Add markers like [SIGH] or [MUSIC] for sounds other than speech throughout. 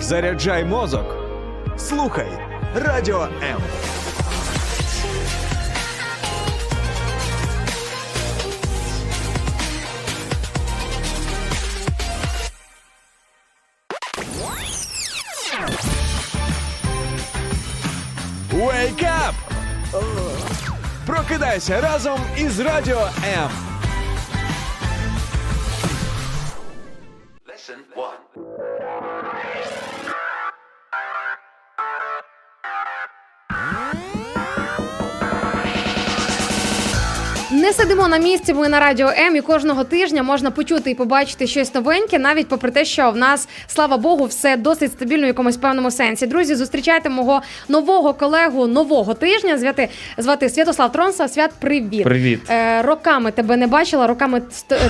Заряджай мозок. Слухай Радіо М. Wake up! Прокидайся разом із Радіо М. Не сидимо на місці. Ми на радіо М і кожного тижня можна почути і побачити щось новеньке, навіть попри те, що в нас, слава Богу, все досить стабільно в якомусь певному сенсі. Друзі, зустрічайте мого нового колегу нового тижня. Звати звати Святослав Тронса. Свят, привіт. Привіт. Е, роками тебе не бачила, роками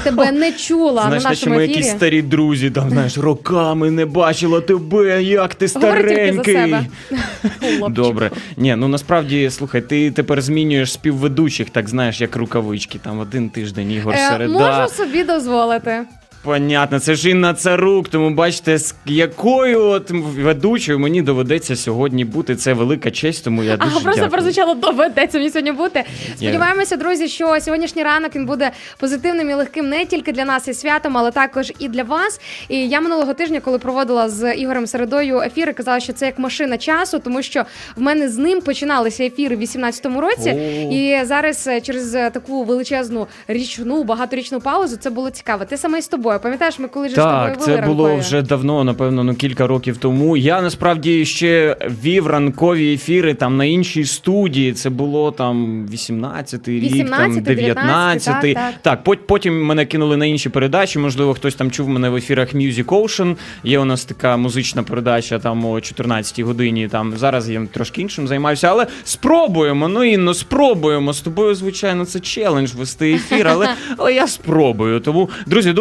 тебе не чула Знаєш, на нашому ми ефірі. якісь старі друзі, там знаєш, роками не бачила тебе, як ти Говори тільки за старенький. себе. Добре. Ні, ну насправді, слухай, ти тепер змінюєш співведучих, так знаєш, як рукавички. Там один тиждень Ігор Е, Середа. можу собі дозволити. Понятно, це ж Інна Царук, тому бачите, з якою от ведучою мені доведеться сьогодні бути. Це велика честь, тому я дуже Ага, просто дякую. прозвучало доведеться мені сьогодні бути. Сподіваємося, друзі, що сьогоднішній ранок він буде позитивним і легким не тільки для нас і святом, але також і для вас. І я минулого тижня, коли проводила з Ігорем Середою ефіри, казала, що це як машина часу, тому що в мене з ним починалися ефіри в 18-му році. О. І зараз е, через е, таку величезну річну багаторічну паузу це було цікаво. Те саме і з тобою. Пам'ятаєш, ми коли ж Так, це було ранкові? вже давно, напевно, ну кілька років тому. Я насправді ще вів ранкові ефіри там на іншій студії. Це було там 18-й рік, 18-й, там 19-й. так, так. пот- потім мене кинули на інші передачі. Можливо, хтось там чув мене в ефірах Music Ocean. Є у нас така музична передача там о 14-й годині. Там зараз я трошки іншим займаюся, але спробуємо. Ну Інно, спробуємо. З тобою, звичайно, це челендж вести ефір, але, але я спробую. Тому, друзі,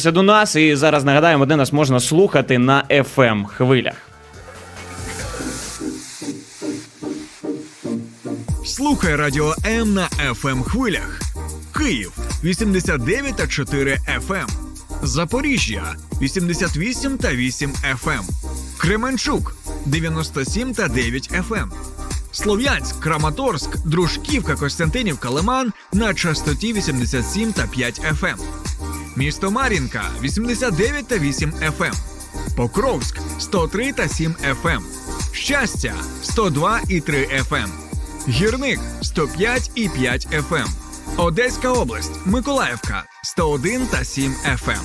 долучайтеся до нас і зараз нагадаємо, де нас можна слухати на FM хвилях. Слухай Радіо М на FM хвилях. Київ 89 та 4 FM. Запоріжжя 88 та 8 FM. Кременчук 97 та 9 FM. Слов'янськ, Краматорськ, Дружківка, Костянтинівка, Лиман на частоті 87 та 5 FM. Місто Мар'їнка 89 та 8 FM. Покровськ 103 та 7 FM. Щастя 102 і 3 FM. Гірник 105 і 5 FM. Одеська область, Миколаївка 101 та 7 FM.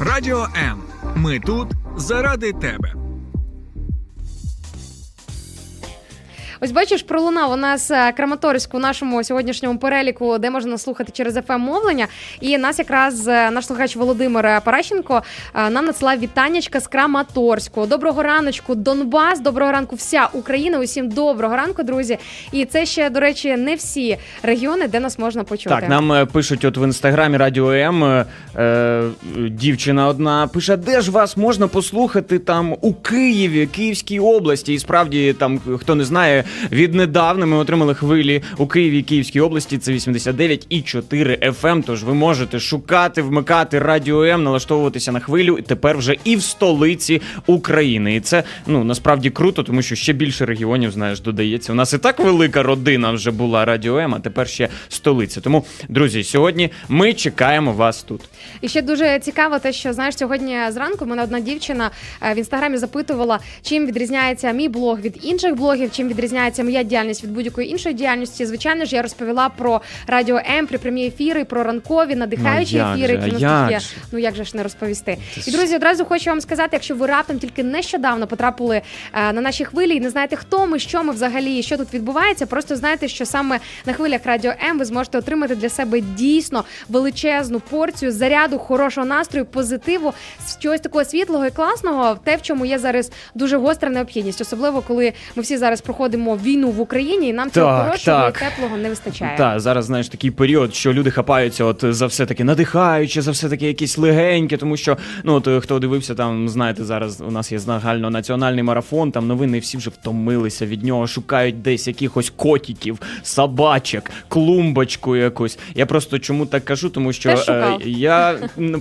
Радіо М. Ми тут заради тебе. Ось бачиш, пролунав у нас е, Краматорськ у нашому сьогоднішньому переліку, де можна слухати через fm мовлення. І нас якраз е, наш слухач Володимир Паращенко е, нам надсилав вітаннячка з Краматорську. Доброго раночку, Донбас, доброго ранку, вся Україна. Усім доброго ранку, друзі. І це ще, до речі, не всі регіони, де нас можна почути. Так, нам пишуть от в інстаграмі Радіо М. е, дівчина одна пише, де ж вас можна послухати там у Києві, Київській області. І справді, там хто не знає, віднедавна ми отримали хвилі у Києві, Київській області. Це 89,4 FM. ем. Тож ви можете шукати, вмикати Радіо М, налаштовуватися на хвилю. І тепер вже і в столиці України. І це ну насправді круто, тому що ще більше регіонів, знаєш, додається. У нас і так велика родина вже була Радіо М, а тепер ще столиця. Тому, друзі, сьогодні ми чекаємо вас тут. І ще дуже цікаво, те, що знаєш, сьогодні зранку мене одна дівчина е, в інстаграмі запитувала, чим відрізняється мій блог від інших блогів, чим відрізняється моя діяльність від будь-якої іншої діяльності. Звичайно ж, я розповіла про радіо М, про прямі ефіри, про ранкові, надихаючі Ну, як ефіри, які нас є. Ну як же ж не розповісти? І друзі, одразу хочу вам сказати, якщо ви раптом тільки нещодавно потрапили е, на наші хвилі і не знаєте, хто ми, що ми взагалі, і що тут відбувається, просто знайте, що саме на хвилях радіо М ви зможете отримати для себе дійсно величезну порцію заряду, хорошого настрою, позитиву, з чогось такого світлого і класного, те, в чому є зараз дуже гостра необхідність, особливо коли ми всі зараз проходимо бачимо війну в Україні, і нам цього Так, хорошого так. і теплого не вистачає. Так, зараз знаєш такий період, що люди хапаються от за все таки надихаюче, за все таки якісь легеньке, тому що ну от е, хто дивився, там знаєте, зараз у нас є загальнонаціональний марафон, там новини всі вже втомилися від нього, шукають десь якихось котиків, собачок, клумбочку якусь. Я просто чому так кажу, тому що е, я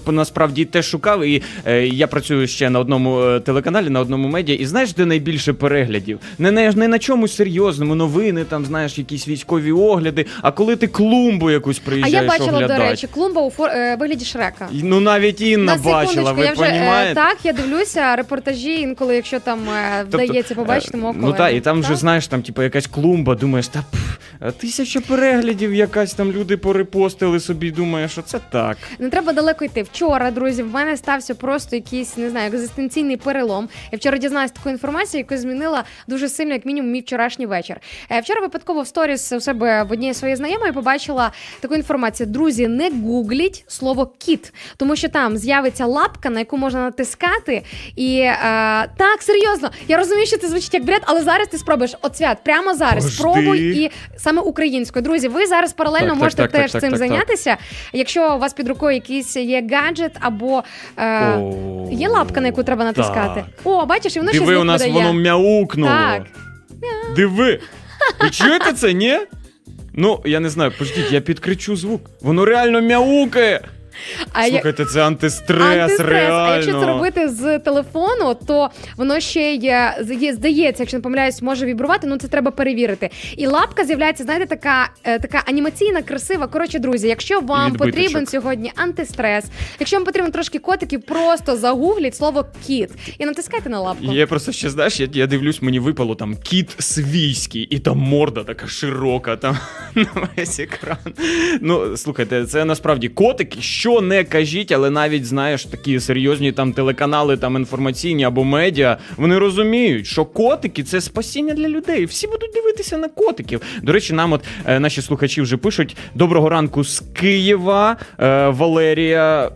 насправді теж шукав, і е, я працюю ще на одному телеканалі, на одному медіа, і знаєш, де найбільше переглядів? Не, не, не на чомусь серйозному, новини, там знаєш, якісь військові огляди. А коли ти клумбу якусь А я бачила, оглядати. до речі, клумба у фор... е, вигляді Шрека. Ну навіть Інна На бачила, ви я вже е, понімаєте? так, я дивлюся репортажі, інколи, якщо там е, Тобто, вдається побачити мого Ну так, і там вже знаєш, там типу якась клумба, думаєш, та пф, тисяча переглядів, якась там люди порепостили собі, думаєш, що це так. Не треба далеко йти. Вчора, друзі, в мене стався просто якийсь не знаю, екзистенційний перелом. Я вчора дізналась таку інформацію, яка змінила дуже сильно, як мінімум, мій вчорашній вечір. Е, Вчора випадково в сторіс у себе в одній своєї знайомої побачила таку інформацію. Друзі, не гугліть слово кіт, тому що там з'явиться лапка, на яку можна натискати. І е, так, серйозно, я розумію, що це звучить як бред, але зараз ти спробуєш. От свят, прямо зараз Пожди. спробуй і саме українською. Друзі, ви зараз паралельно Так, можете так, так, теж так, цим так, так. зайнятися. Якщо у вас під рукою якийсь є гаджет або е, О, є лапка, на яку треба натискати. так. О, бачиш, і воно ще Диви, звук у нас видає. воно мяукнуло. Так. Диви. Ви чуєте це, ні? Ну, я не знаю, пождіть, я підкричу звук. Воно реально мяукає. А Слухайте, це антистрес, Антистрес. реально. А якщо це робити з телефону, то воно ще є, є здається, якщо не помиляюсь, може вібрувати. Ну це треба перевірити. І лапка з'являється, знаєте, така, е, така анімаційна, красива. Коротше, друзі, якщо вам Відбиточок. потрібен сьогодні антистрес, якщо вам потрібен трошки котиків, просто загугліть слово кіт і натискайте на лапку. Я просто ще знаєш, я, я дивлюсь, мені випало там кіт свійський, і там морда така широка, там [LAUGHS] на весь екран. Ну, слухайте, це насправді котики, що не кажіть, але навіть знаєш, такі серйозні там телеканали, там інформаційні або медіа, вони розуміють, що котики це спасіння для людей. Всі будуть дивитися на котиків. До речі, нам от е, наші слухачі вже пишуть: доброго ранку з Києва, е, Валерія.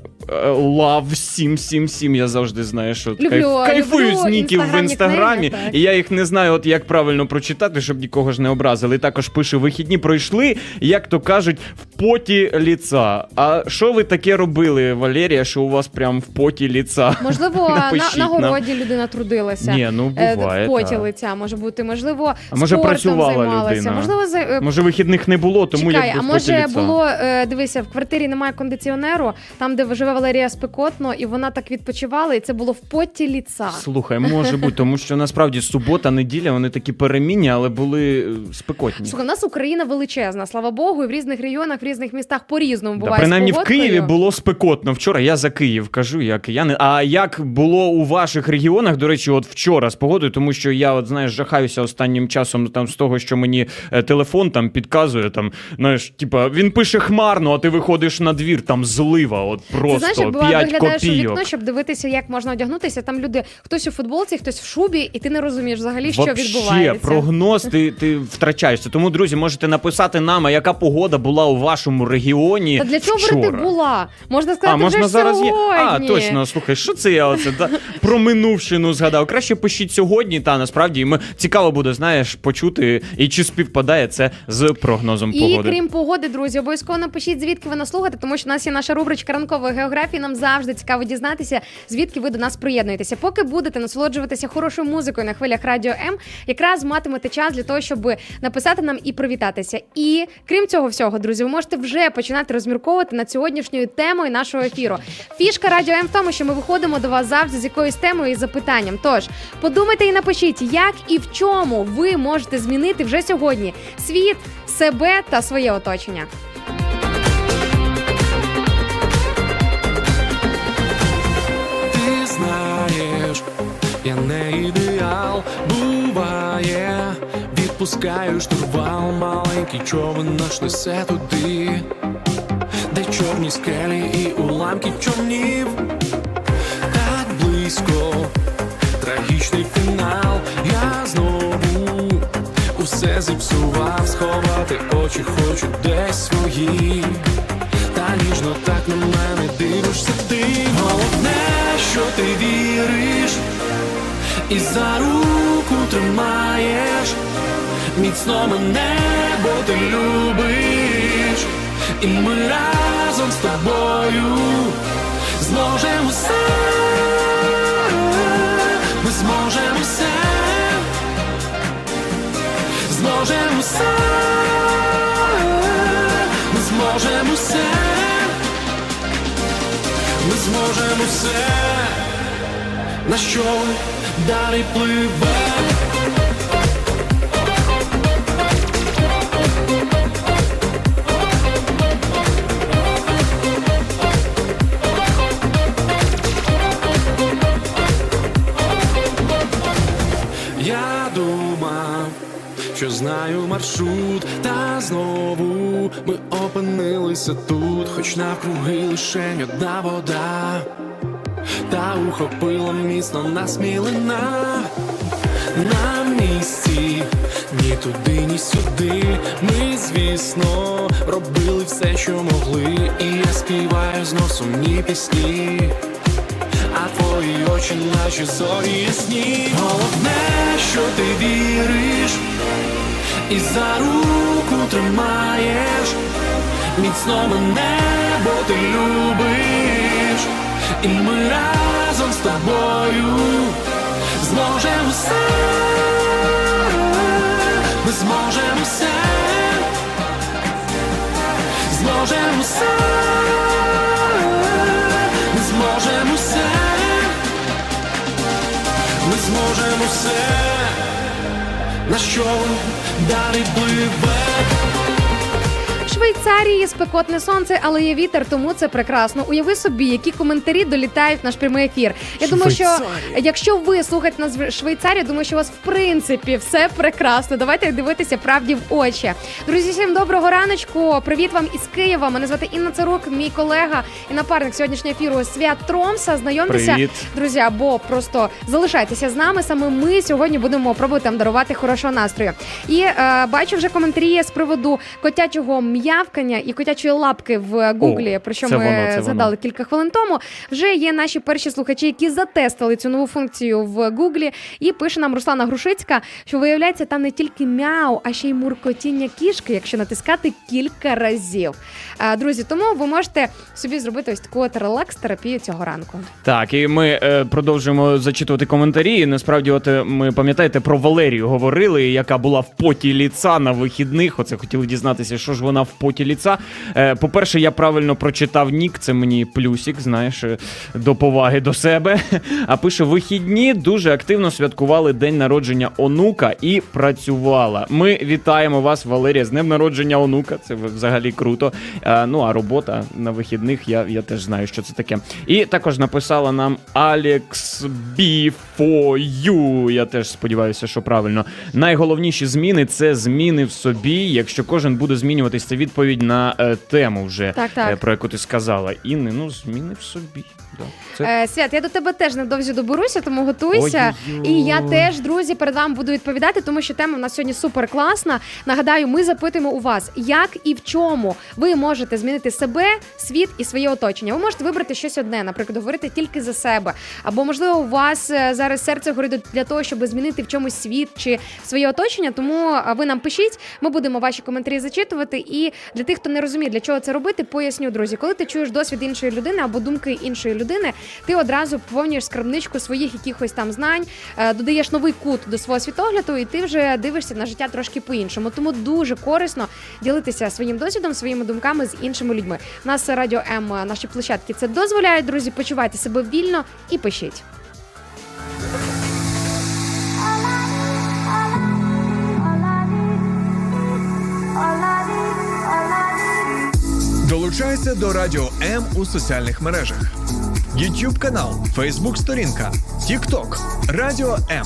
Лав 777, я завжди знаю, що Люблю, кайф- кайфую з ніків в інстаграмі, книги, так. і я їх не знаю, от як правильно прочитати, щоб нікого ж не образили. Також пише: вихідні пройшли, як то кажуть, в поті ліца. А що ви таке робили, Валерія, що у вас прям в поті ліца? Можливо, [LAUGHS] на, Напишіть на нам. городі людина трудилася. Ні, ну Е, буває. в поті так. лиця може бути, можливо, А може, спортом працювала займалася. людина? Можливо, за е, Може, вихідних не було, тому Чекай, якби а може ліца. було е, дивися, в квартирі немає кондиціонеру, там, де живе Валерія спекотно, і вона так відпочивала, і це було в поті ліца. Слухай, може бути, тому що насправді субота, неділя, вони такі перемінні, але були е, спекотні. Слухай, у нас Україна величезна, слава Богу, і в різних регіонах, в різних містах по-різному буває. з принаймні в. Києві було спекотно. Вчора я за Київ кажу, як кияни. А як було у ваших регіонах, до речі, от вчора з погодою, тому що я, от знаєш, жахаюся останнім часом там з того, що мені е, телефон там підказує. Там знаєш, типа він пише хмарно, а ти виходиш на двір, там злива, от просто знаєш, як буває, 5 виглядаєш у вікно, щоб дивитися, як можна одягнутися. Там люди, хтось у футболці, хтось в шубі, і ти не розумієш взагалі, що Вообще, відбувається. прогноз ти, ти втрачаєшся. Тому, друзі, можете написати нам, яка погода була у вашому регіоні. Та для чого вчора. говорити була? Можна сказати, А, можна вже зараз сьогодні. є. А, точно, слухай, що це я оце да, про минувщину згадав. Краще пишіть сьогодні, та насправді ми цікаво буде, знаєш, почути, і чи співпадає це з прогнозом І погоди. крім погоди, друзі, обов'язково напишіть, звідки ви нас слухаєте, тому що у нас є наша рубричка ранкової географії. Нам завжди цікаво дізнатися, звідки ви до нас приєднуєтеся. Поки будете насолоджуватися хорошою музикою на хвилях радіо М, якраз матимете час для того, щоб написати нам і привітатися. І крім цього всього, друзі, ви можете вже починати розмірковувати над сьогоднішньою темою нашого ефіру. Фішка радіо М в тому, що ми виходимо до вас завжди з якоюсь темою і запитанням. Тож подумайте і напишіть, як і в чому ви можете змінити вже сьогодні світ, себе та своє оточення. Я не ідеал, буває, відпускаю штурвал, маленький човен наш несе туди, де чорні скелі і уламки човнів, так близько, трагічний фінал, я знову усе зіпсував, сховати очі хочу десь свої. Та ніжно так на мене дивишся ти. Головне, що ти віриш І за руку тримаєш. Міцно мене, бо ти любиш, і ми разом з тобою зможемо все, ми зможемо все, зможемо все, ми зможемо все, ми зможемо все, на що далі пливе. Я думав, що знаю маршрут, та знову ми опинилися тут, хоч навкруги лишень одна вода, та ухопила міцно нас мілина на місці, ні туди, ні сюди. Ми, звісно, робили все, що могли, і я співаю знов сумні пісні. А твої очі наші зорі ясні. Головне, що ти віриш І за руку тримаєш. Міцно мене, бо ти любиш І ми разом з тобою Зможемо все. Ми зможемо все. Зможемо все. Ми зможемо все. Ми зможемо все. На що далі пливе Швейцарії спекотне сонце, але є вітер, тому це прекрасно. Уяви собі, які коментарі долітають в наш прямий ефір. Я думаю, що якщо ви слухаєте нас в Швейцарії, думаю, що у вас в принципі все прекрасно. Давайте дивитися правді в очі. Друзі, всім доброго раночку. Привіт вам із Києва. Мене звати Інна Царук, мій колега і напарник сьогоднішнього ефіру Свят Тромса. Знайомтеся, Привіт. друзі, або просто залишайтеся з нами. Саме ми сьогодні будемо пробувати вам дарувати хорошого настрою. І е, бачу вже коментарі з приводу котячого м'явкання і котячої лапки в Гуглі, О, про що ми воно, згадали воно. кілька хвилин тому. Вже є наші перші слухачі, які затестили цю нову функцію в Гуглі. І пише нам Руслана Грушицька, що виявляється там не тільки мяу, а ще й муркотіння кішки, якщо натискати кілька разів. Друзі, тому ви можете собі зробити ось таку от релакс-терапію цього ранку. Так, і ми е, продовжуємо зачитувати коментарі. І насправді, от е, ми пам'ятаєте про Валерію говорили, яка була в поті ліца на вихідних. Оце хотіли дізнатися, що ж вона в поті ліца. Е, по-перше, я правильно прочитав нік, це мені плюсик, знаєш, е, до поваги до себе. А пише: вихідні дуже активно святкували день народження онука і працювала. Ми вітаємо вас, Валерія, з днем народження онука. Це взагалі круто. Е, ну а робота на вихідних, я, я теж знаю, що це таке. І також написала нам for you. Я теж сподіваюся, що правильно. Найголовніші зміни це зміни в собі. Якщо кожен буде змінюватись, це відповідь на е, тему вже Так, так. е, про яку ти сказала. Інни, ну зміни в собі. Да. Це Е, Свят, я до тебе теж невдовзі доберуся, тому готуйся. Ой-ой-ой. І я теж, друзі, перед вами буду відповідати, тому що тема в нас сьогодні супер класна. Нагадаю, ми запитуємо у вас, як і в чому ви можете змінити себе, світ і своє оточення. Ви можете вибрати щось одне, наприклад, говорити тільки за себе. Або можливо, у вас е, зараз серце горить для того, щоб змінити в чомусь світ чи своє оточення. Тому ви нам пишіть, ми будемо ваші коментарі зачитувати. І для тих, хто не розуміє, для чого це робити, поясню, друзі, коли ти чуєш досвід іншої людини або думки іншої людини, ти одразу поповнюєш скарбничку своїх якихось там знань, е, додаєш новий кут до свого світогляду, і ти вже дивишся на життя трошки по-іншому. Тому дуже корисно ділитися своїм досвідом, своїми думками з іншими людьми. У нас радіо М, е, наші площадки це дозволяють, друзі. Почувайте себе вільно і пишіть. Долучайся до Радіо М у соціальних мережах: YouTube канал, Facebook сторінка, TikTok, Радіо М,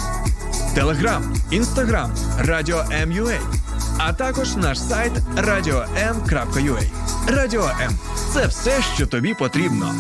Telegram, Instagram, Радіо М.Ю.А. а також наш сайт радіом.ua. Радіо М це все, що тобі потрібно.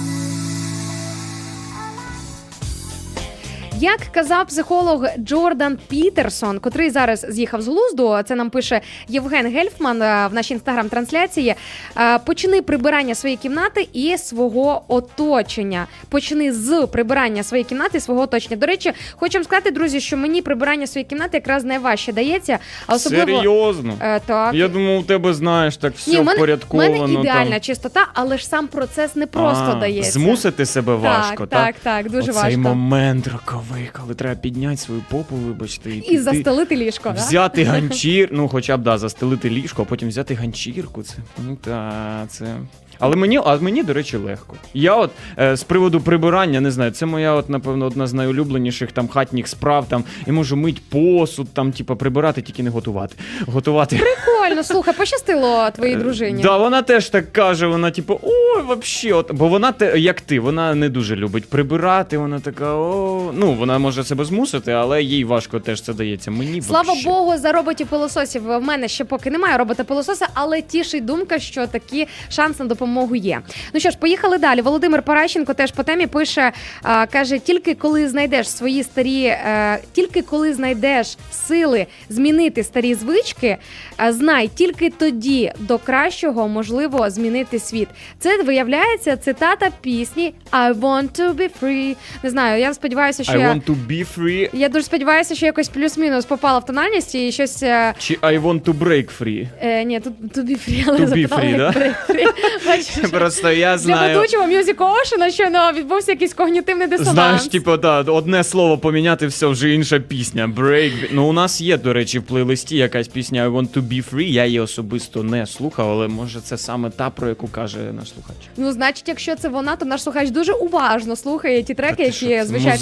Як казав психолог Джордан Пітерсон, котрий зараз з'їхав з глузду, це нам пише Євген Гельфман е, в нашій інстаграм-трансляції. е, Почни прибирання своєї кімнати і свого оточення. Почни з прибирання своєї кімнати і свого оточення. До речі, хочу вам сказати, друзі, що мені прибирання своєї кімнати якраз найважче дається. А особливо Серйозно? Е, так. Я думав, у тебе знаєш, так все Ні, в мене, впорядковано. мене ідеальна там. чистота, але ж сам процес не просто А, дається. Змусити себе важко, так, так? так, так, дуже Оцей важко. момент роковий, коли треба підняти свою попу, вибачте, і, І піти, застелити ліжко. да? взяти [LAUGHS] ганчір, ну хоча б да, застелити ліжко, а потім взяти ганчірку. Це ну та це. Але мені, а мені, до речі, легко. Я от е, з приводу прибирання, не знаю, це моя, от, напевно, одна з найулюбленіших там хатніх справ. Там і можу мить посуд, там, типа, прибирати, тільки не готувати. Готувати. Прикольно, слухай, пощастило твоїй дружині. Е, Да, вона теж так каже, вона типу, ой, вообще, от, бо вона те, як ти, вона не дуже любить прибирати. Вона така, о, ну вона може себе змусити, але їй важко теж це дається. Мені Слава вообще. Богу, за роботів пилососів в мене ще поки немає робота пилососа, але тішить думка, що такі шанс на допомогу є. Ну що ж, поїхали далі. Володимир Паращенко теж по темі пише: а, каже: тільки коли знайдеш свої старі, е, тільки коли знайдеш сили змінити старі звички, е, знай, тільки тоді до кращого можливо змінити світ. Це виявляється цитата пісні I want to be free. Не знаю, я сподіваюся, що I я. want to be free Я дуже сподіваюся, що якось плюс-мінус попала в тональність і щось. Е, чи I want to break free. е, ні, тут to be free, але To be free, да? break free. [LAUGHS] Бачиш, Просто я для ведучого Music Ocean щойно відбувся якийсь когнітивний дисонанс. Знаєш, типу, да, одне слово поміняти, все вже інша пісня. Break. Ну, у нас є, до речі, в плейлисті якась пісня I want to be free. Я її особисто не слухав, але може це саме та, про яку каже наш слухач. Ну, значить, якщо це вона, то наш слухач дуже уважно слухає ті треки, які це звучать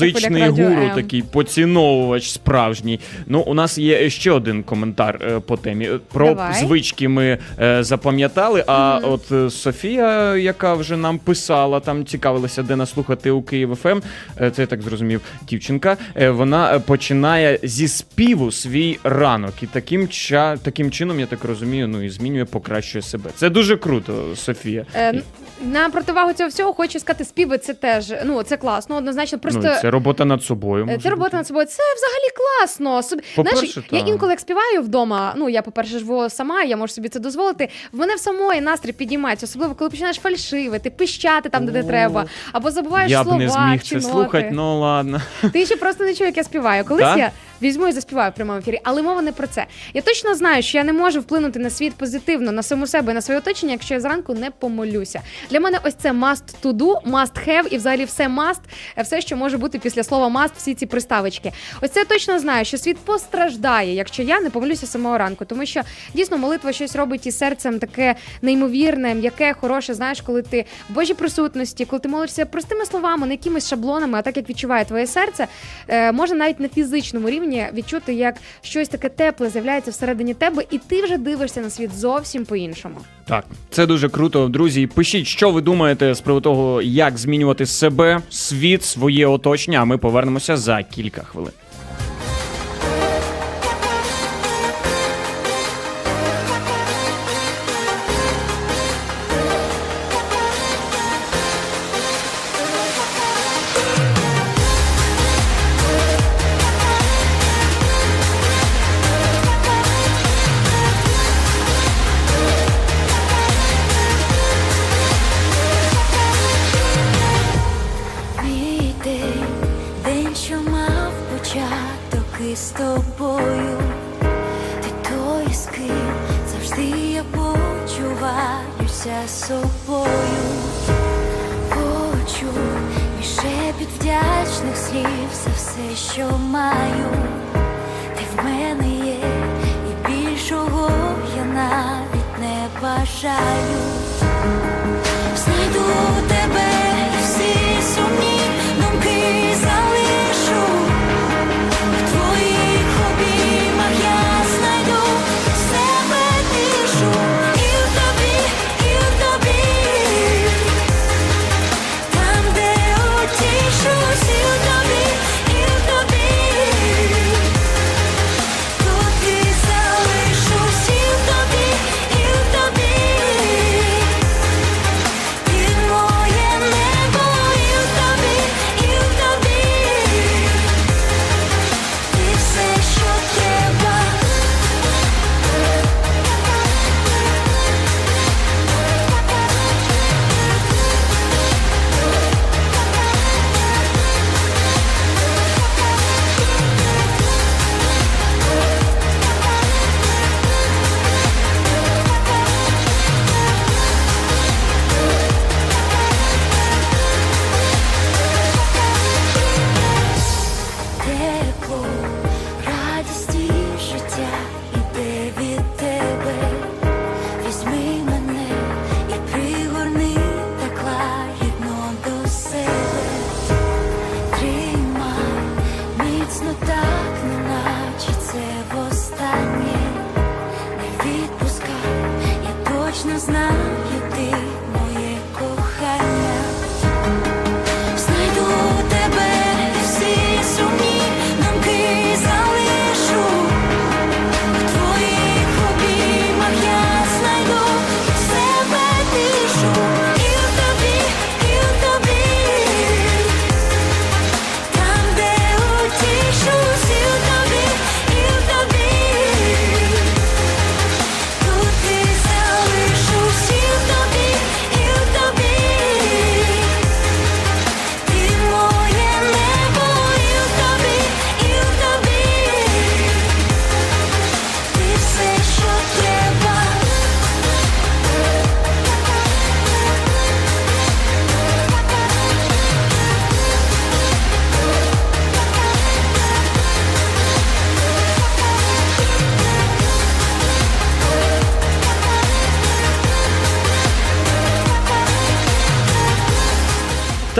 гуру, М. такий поціновувач справжній. Ну, у нас є ще один коментар е, по темі. Е, Про Давай. звички ми е, запам'ятали. А от е, Софія, яка вже нам писала, там цікавилася, де нас слухати у Київ ФМ. Е, це я так зрозумів, дівчинка. Е, вона е, починає зі співу свій ранок, і таким ча таким чином, я так розумію, ну і змінює, покращує себе. Це дуже круто, Софія. Е, на противагу цього всього хочу сказати, співи це теж ну це класно, однозначно. Просто ну, це робота над собою. Е, Це робота бути. над собою. Це взагалі класно. Собі знаєш, я інколи як співаю вдома. Ну я, по-перше, живу сама, я можу собі це дозволити. В мене в самої настрій підіймається, особливо коли починаєш фальшивити, пищати там, де не треба, або забуваєш Я б слова не зміг чи це ноти. слухати, ну ладно. Ти ще просто не чув, як я співаю. Колись Так? я візьму і заспіваю в прямому ефірі, але мова не про це. Я точно знаю, що я не можу вплинути на світ позитивно, на саму себе, на своє оточення, якщо я зранку не помолюся. Для мене ось це must to do, must have і взагалі все must, е, все, що може бути після слова must, всі ці приставочки. Ось це я точно знаю, що світ постраждає, якщо я не помолюся самого ранку, тому що дійсно молитва щось робить із серцем таке неймовірне, м'яке, хороше. Знаєш, коли ти в Божій присутності, коли ти молишся простими словами, не якимись шаблонами, а так як відчуває твоє серце, е, можна навіть на фізичному рівні відчути, як щось таке тепле з'являється всередині тебе, і ти вже дивишся на світ зовсім по-іншому. Так, це дуже круто, друзі. Пишіть, що ви думаєте з приводу того, як змінювати себе, світ, своє оточення. А ми повернемося за кілька хвилин.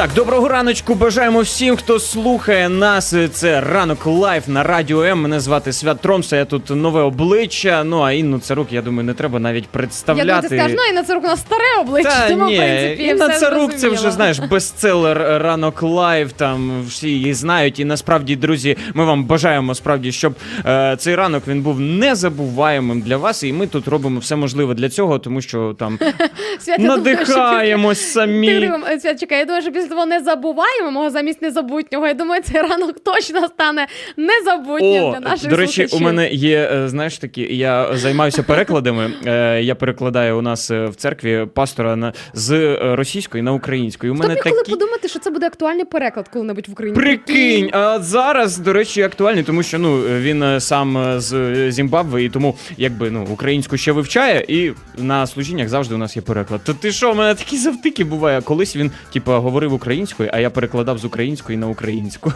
Так, доброго раночку. Бажаємо всім, хто слухає нас. Це ранок live на радіо М. Мене звати Свят Тромса. Я тут нове обличчя. Ну а Інну Царук, я думаю, не треба навіть Я думаю, ти скажеш, ну і Інна Царук у нас старе обличчя, Та тому, ні, в принципі, Інна все Царук це вже знаєш бестселер ранок live. Там всі її знають. І насправді, друзі, ми вам бажаємо справді, щоб е, цей ранок він був незабуваємим для вас. І ми тут робимо все можливе для цього, тому що там [LAUGHS] надихаємось Ти самі. Свят, чекай, я думаю, що після того незабуваємого замість незабутнього. Я думаю, цей ранок точно стане незабутнім О, для наших до речі, у мене є, е, знаєш такі, я займаюся перекладами. Е, Я перекладаю у нас е, в церкві пастора на з російської на українську. І у Хто мене міг коли подумати, що це буде актуальний переклад коли-небудь в Україні? Прикинь, а зараз, до речі, актуальний, тому що ну він сам з Зімбабве, і тому якби ну українську ще вивчає, і на служіннях завжди у нас є переклад. То ти що, у мене такі завтики буває. Колись він, типа, говорив українською, а я перекладав з української на українську.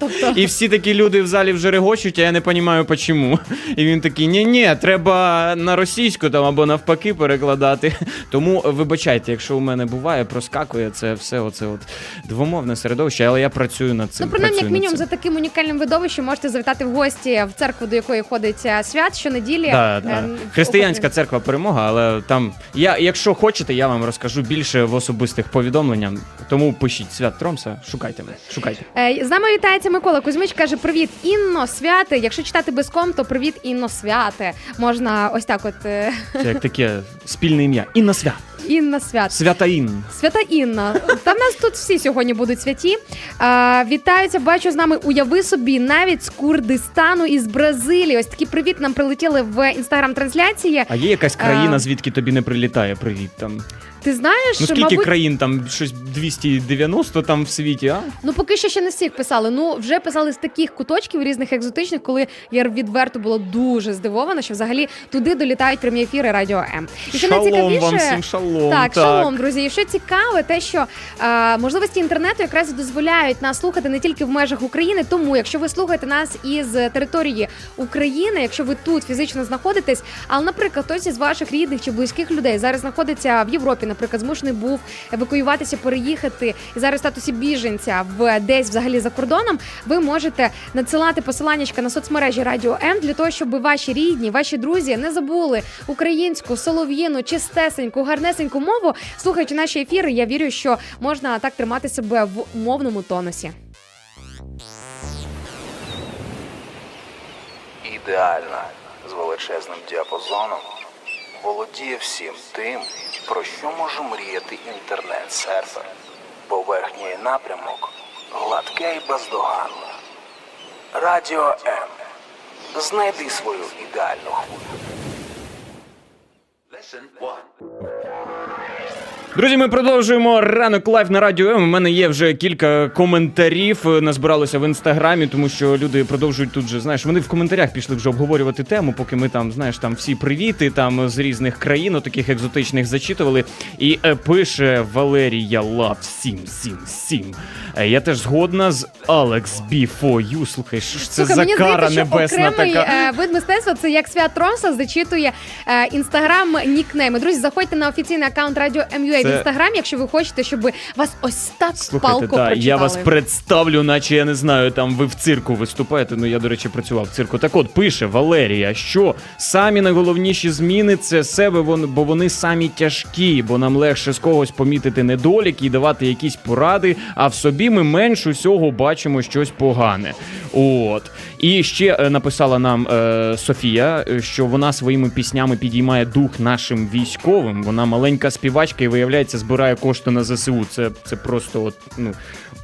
Тобто, І всі такі люди в залі вже регочуть, а я не розумію, чому. І він такий: ні ні треба на російську там або навпаки перекладати. Тому вибачайте, якщо у мене буває, проскакує це все оце от двомовне середовище, але я працюю над цим. ну принаймні, як мінімум, за таким унікальним видовищем можете завітати в гості в церкву, до якої ходить е, свят щонеділі. Да, Е, да. Християнська церква перемога, але там я, якщо хочете, я вам розкажу більше в особистих повідомленнях. Тому пишіть свят Тромса, шукайте мене, шукайте. Е, нами вітається Микола Кузьмич. каже: Привіт, Інно Святе. Якщо читати без ком, то привіт, Інно Святе. Можна ось так, от е, Це як таке спільне ім'я. Інна свят. Інна Свят. Свята Інн. Свята Інна. Та в нас тут всі сьогодні будуть святі. А, вітаються, бачу з нами. Уяви собі, навіть з Курдистану і з Бразилії. Ось такі привіт нам прилетіли в інстаграм-трансляції. А є якась країна, А. звідки тобі не прилітає привіт там? Ти знаєш, Ну скільки мабуть, країн там щось 290 там в світі, а? Ну, поки що ще не всіх писали. Ну, вже писали з таких куточків різних екзотичних, коли я відверто була дуже здивована, що взагалі туди долітають прямі ефіри Радіо М. І що шалом вам всім шалом. Так, шалом, друзі. І що цікаве, те, що е, можливості інтернету якраз дозволяють нас слухати не тільки в межах України. Тому, якщо ви слухаєте нас із території України, якщо ви тут фізично знаходитесь, але, наприклад, хтось із ваших рідних чи близьких людей зараз знаходиться в Європі, наприклад, змушений був евакуюватися, переїхати і зараз в статусі біженця в десь взагалі за кордоном, ви можете надсилати посиланнячка на соцмережі Радіо М для того, щоб ваші рідні, ваші друзі не забули українську, солов'їну, чистесеньку, гарнесеньку мову. Слухаючи наші ефіри, я вірю, що можна так тримати себе в мовному тонусі. ідеальна з величезним діапазоном, володіє всім тим, про що може мріяти інтернет-серфер. Поверхня і напрямок гладке і бездоганне. Радіо М. Знайди свою ідеальну хвилю. Друзі, ми продовжуємо ранок live на радіо М. У мене є вже кілька коментарів. е, Назбиралося в інстаграмі, тому що люди продовжують тут же. Знаєш, вони в коментарях пішли вже обговорювати тему, поки ми там, знаєш, там всі привіти там з різних країн, таких екзотичних зачитували. І е, пише Валерія Лав 777. Е, Я теж згодна з Алекс B4U. Слухай, що ж це Слухай, за мені кара здається, що небесна окремий така. е, вид мистецтва це як свят Тромса зачитує е, інстаграм нікнейми. Друзі, заходьте на офіційний аккаунт Радіо МЮА в інстаграм, якщо ви хочете, щоб вас ось так Слухайте, палко та, прочитали. я вас представлю, наче я не знаю, там ви в цирку виступаєте. Ну я, до речі, працював в цирку. Так от пише Валерія, що самі найголовніші зміни це себе, бо вони самі тяжкі, бо нам легше з когось помітити недоліки і давати якісь поради, а в собі ми менш усього бачимо щось погане. От. І ще е, написала нам е, Софія, е, що вона своїми піснями підіймає дух нашим військовим. Вона маленька співачка і виявляється, збирає кошти на ЗСУ. Це, це просто от, ну,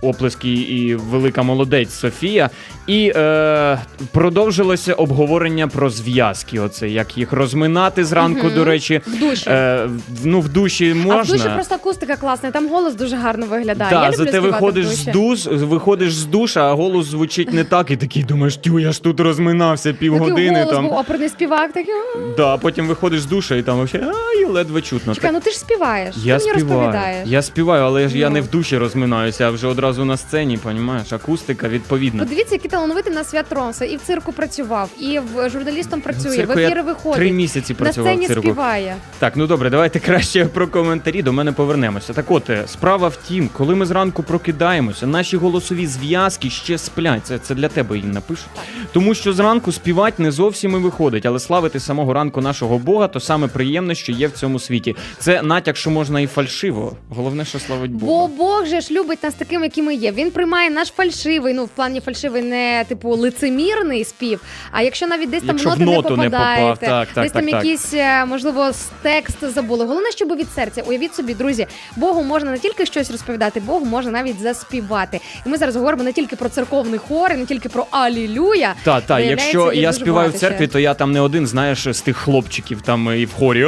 оплески і велика молодець Софія. І е, продовжилося обговорення про зв'язки. Оце як їх розминати зранку, Мгм. до речі. В душі. Е, ну, в душі можна. А в душі просто акустика класна, там голос дуже гарно виглядає. Да, я люблю зате виходиш з душ, виходиш з душа, а голос звучить не так, і такий думаєш, тю, я ж тут розминався півгодини. голос Там. був оперний співак, такий. Да, потім виходиш з душа і там вообще ай, ледве чутно. Чекай, Так, ну ти ж співаєш. я ти мені співаю. розповідаєш. Я співаю, але ж я Ну. не в душі розминаюся, а вже одразу зразу на сцені, понімаєш, акустика відповідна. Подивіться, який талановитий у нас свят Ромса. І в цирку працював, і в журналістом працює, в цирку я ефіри виходить. Три місяці на сцені в цирку. співає. Так, ну добре, давайте краще про коментарі. До мене повернемося. Так, от е, справа в тім, коли ми зранку прокидаємося, наші голосові зв'язки ще сплять. Це, це для тебе їм напишу. Тому що зранку співати не зовсім і виходить, але славити самого ранку нашого Бога то саме приємне, що є в цьому світі. Це натяк, що можна і фальшиво. Головне, що славить Бога. Бо Бог же ж любить нас таким, яким ми є. Він приймає наш фальшивий, ну в плані фальшивий не типу лицемірний спів. А якщо навіть десь там Якщо в ноти не ноту не попав, так, так, десь так, там так. якийсь, е, можливо, текст забули. Головне, щоб від серця. Уявіть собі, друзі, Богу можна не тільки щось розповідати, Богу можна навіть заспівати. І ми зараз говоримо не тільки про церковний хор, не тільки про Алілюя. Та, та, якщо я співаю в церкві, ще. то я там не один, знаєш, з тих хлопчиків там і в хорі.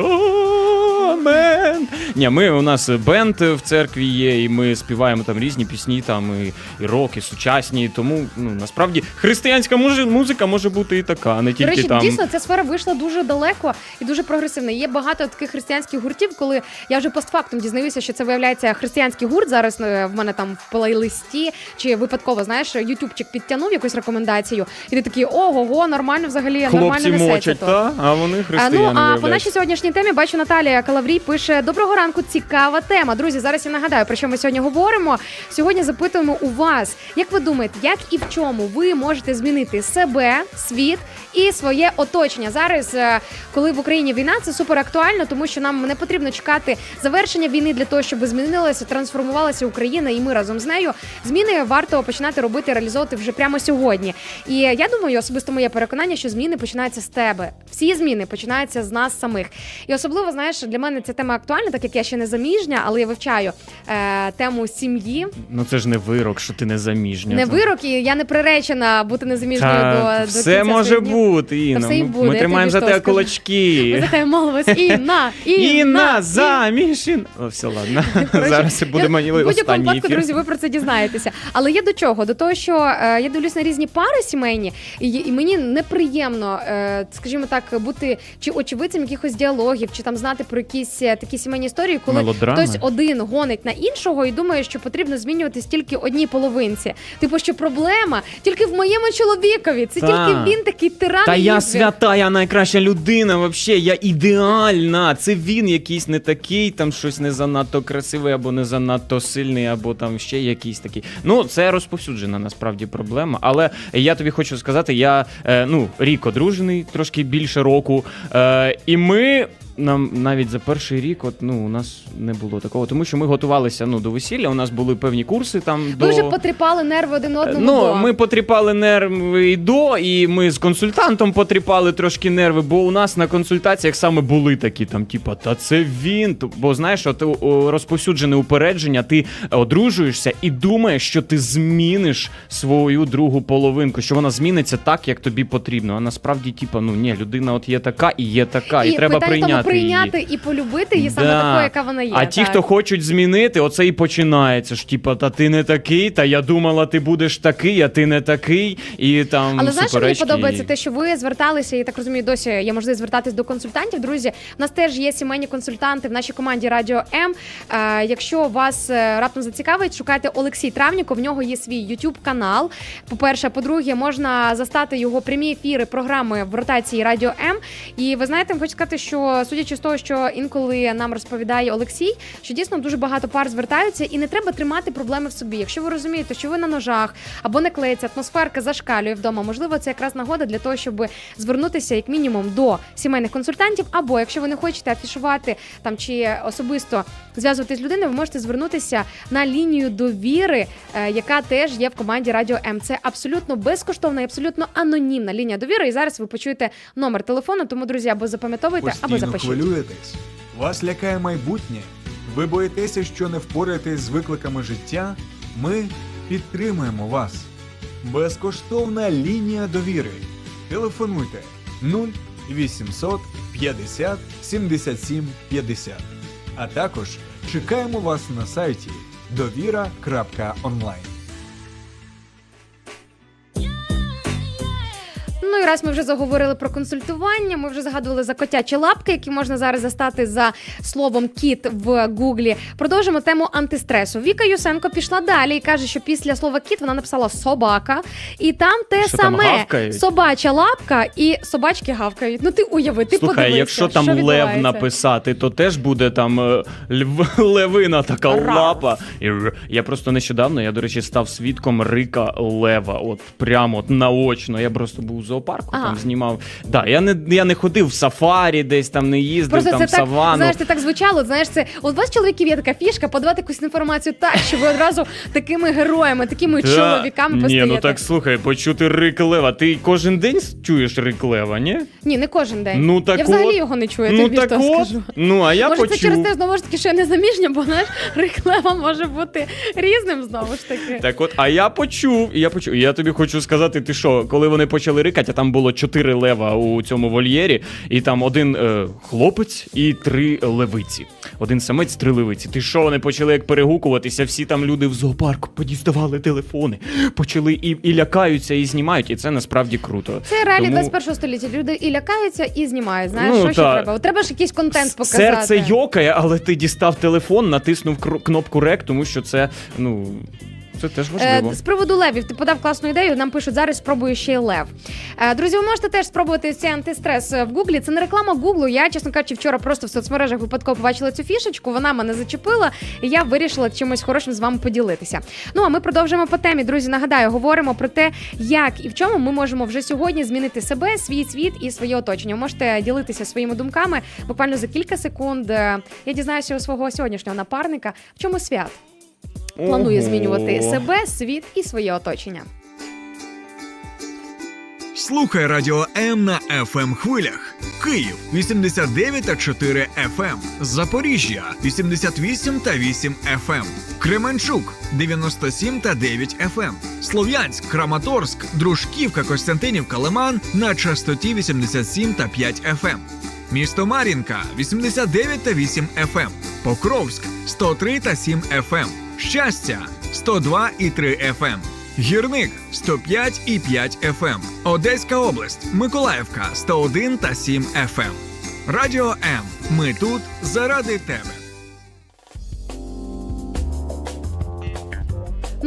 Амен. Ні, ми у нас бенд в церкві є, і ми співаємо там різні пісні, там і, і рок, і сучасні. Тому ну насправді християнська музи- музика може бути і така, не До тільки речі, там. дійсно ця сфера вийшла дуже далеко і дуже прогресивна. Є багато таких християнських гуртів, коли я вже постфактум дізнаюся, що це виявляється християнський гурт. Зараз е, в мене там в плейлисті, чи випадково знаєш, ютубчик підтягнув якусь рекомендацію, і ти такий ого, нормально взагалі, Хлопці нормально несеться мочать, то. та? а вони А, християни. ну а по нашій сьогоднішній темі бачу Наталія Калаврій пише: Доброго ранку, цікава тема. Друзі, зараз я нагадаю, про що ми сьогодні говоримо. Сьогодні запитуємо у вас, як ви думаєте, як і в чому ви можете змінити себе, світ і своє оточення? Зараз, е, коли в Україні війна, це супер актуально, тому що нам не потрібно чекати завершення війни для того, щоб змінилася, трансформувалася Україна, і ми разом з нею. Зміни варто починати робити, реалізовувати вже прямо сьогодні. І я думаю, особисто моє переконання, що зміни починаються з тебе. Всі зміни починаються з нас самих. І особливо, знаєш, для мене ця тема актуальна, так як я ще не заміжня, але я вивчаю е, тему сім'ї. Ну це ж не вирок, що ти не заміжня. Не вирок, і я не приречена бути незаміжньою Та, до, до все кінця може своїх днів. бути, Інна. все і Ми- буде, Ми я тримаємо тобі за що тебе скажу. кулачки. Ми захаємо молились. Інна, Інна, Інна, заміж. Інна. О, все, ладно. [LAUGHS] Коротше, Зараз буде я- мені в будь-якому останній випадку, ефір. друзі, ви про це дізнаєтеся. Але є до чого? До того, що е, я дивлюсь на різні пари сімейні, і, і мені неприємно, е, скажімо так, бути чи очевидцем якихось діалогів, чи там знати про якісь е, такі сімейні історії, коли Мелодрами. хтось один гонить на іншого і думає, що потрібно змінюватись тільки одній половинці. Типу, що проблема тільки в моєму чоловікові. Це Та. тільки він такий тиран. Та я свята, я найкраща людина, вообще, я ідеальна. Це він якийсь не такий, там щось не занадто красивий, або не занадто сильний, або там ще якийсь такий. Ну, це розповсюджена насправді проблема. Але я тобі хочу сказати, я е, ну, рік одружений, трошки більше року. Е, і ми. Нам навіть за перший рік, от ну у нас не було такого, тому що ми готувалися ну до весілля. У нас були певні курси там до вже потріпали нерви один одному. Ну, до. ми потріпали нерви і до, і ми з консультантом потріпали трошки нерви, бо у нас на консультаціях саме були такі там, типа, та це він. Бо знаєш, от розповсюджене упередження, ти одружуєшся і думаєш, що ти зміниш свою другу половинку, що вона зміниться так, як тобі потрібно. А насправді, типа, ну ні, людина от є така і є така, і, треба питання прийняти. прийняти її. і полюбити її саме Да. такою, яка вона є. А ті, хто хочуть змінити, оце і починається ж. Типа, та ти не такий, та я думала, ти будеш такий, а ти не такий. І там Але знаєш, мені подобається те, що ви зверталися, і так розумію, досі є можливість звертатись до консультантів. Друзі, у нас теж є сімейні консультанти в нашій команді Радіо М. Е, якщо вас е, раптом зацікавить, шукайте Олексій Травніко. В нього є свій youtube канал. По-перше, по-друге, можна застати його прямі ефіри програми в ротації Радіо М. І ви знаєте, хочу сказати, що судячи з того, що інколи нам розповідає Олексій, що дійсно дуже багато пар звертаються, і не треба тримати проблеми в собі. Якщо ви розумієте, що ви на ножах або не клеїться, атмосферка зашкалює вдома, можливо, це якраз нагода для того, щоб звернутися як мінімум до сімейних консультантів. Або якщо ви не хочете афішувати там чи особисто зв'язуватись з людиною, ви можете звернутися на лінію довіри, е, яка теж є в команді Радіо М. Це абсолютно безкоштовна і абсолютно анонімна лінія довіри. І зараз ви почуєте номер телефону. Тому, друзі, або запам'ятовуйте, або запишіть. Хвилюєтесь? Вас лякає майбутнє? Ви боїтеся, що не впораєтесь з викликами життя? Ми підтримуємо вас. Безкоштовна лінія довіри. Телефонуйте 0800 50 77 50. А також чекаємо вас на сайті довіра.онлайн. Ну і раз ми вже заговорили про консультування, ми вже згадували за котячі лапки, які можна зараз застати за словом кіт в гуглі. Продовжимо тему антистресу. Віка Юсенко пішла далі і каже, що після слова кіт вона написала собака, і там те Що там саме гавкають? собача лапка і собачки гавкають. Ну ти уяви, ти Слухай, подивися, якщо там що лев написати, то теж буде там е, льв, [LAUGHS] левина така Раф. лапа. І р- я просто нещодавно, я, до речі, став свідком рика лева. От прямо от наочно. Я просто був зоопарку, Ага. там знімав. Да, я не я не ходив в сафарі, десь там не їздив, Просто там це в так, савану. знаєш, ти так звучало. Знаєш, це от у вас чоловіків є така фішка подавати якусь інформацію так, що ви одразу такими героями, такими Да. чоловіками Ні, ну так слухай, почути рик лева. Ти кожен день чуєш рик лева, ні? Ні, не кожен день. Ну так я взагалі от. його не чую, ну тобі так що от. скажу. Ну а я може, почув. це через те, знову ж таки, що я не заміжня, бо знаєш, реклама може бути різним знову ж таки. Так от, а я почув, і я почув. І я тобі хочу сказати, ти що, коли вони почали рикати, а там було чотири лева у цьому вольєрі, і там один е, хлопець і три левиці. Один самець, три левиці. Ти що, вони почали як перегукуватися, всі там люди в зоопарку подіставали телефони, почали і, і лякаються, і знімають, і це насправді круто. Це реалії Тому 21 століття. Люди і лякаються, і знімають. Знаєш, Ну, що ще треба? От Треба ж якийсь контент показати. Серце йокає, але ти дістав телефон, натиснув кнопку рек, тому що це, ну. Це теж важливо. Е, з приводу левів, ти подав класну ідею. Нам пишуть зараз спробую ще й лев. Е, друзі, ви можете теж спробувати цей антистрес е, в Гуглі. Це не реклама Гуглу. Я, чесно кажучи, вчора просто в соцмережах випадково побачила цю фішечку. Вона мене зачепила, і я вирішила чимось хорошим з вами поділитися. Ну а ми продовжуємо по темі. Друзі, нагадаю, говоримо про те, як і в чому ми можемо вже сьогодні змінити себе, свій світ і своє оточення. Ви можете ділитися своїми думками буквально за кілька секунд. Е, Я дізнаюся у свого сьогоднішнього напарника, в чому свят планує Ого. змінювати себе, світ і своє оточення. Слухай радіо М на fm хвилях. Київ 89 та 4 FM. Запоріжжя 88 та 8 FM. Кременчук 97 та 9 FM. Слов'янськ, Краматорськ, Дружківка, Костянтинівка, Лиман на частоті 87 та 5 FM. Місто Мар'їнка 89 та 8 FM. Покровськ 103 та 7 FM. Щастя 102 і 3 FM. Гірник 105 і 5 FM. Одеська область, Миколаївка 101 та 7 FM. Радіо М. Ми тут заради тебе.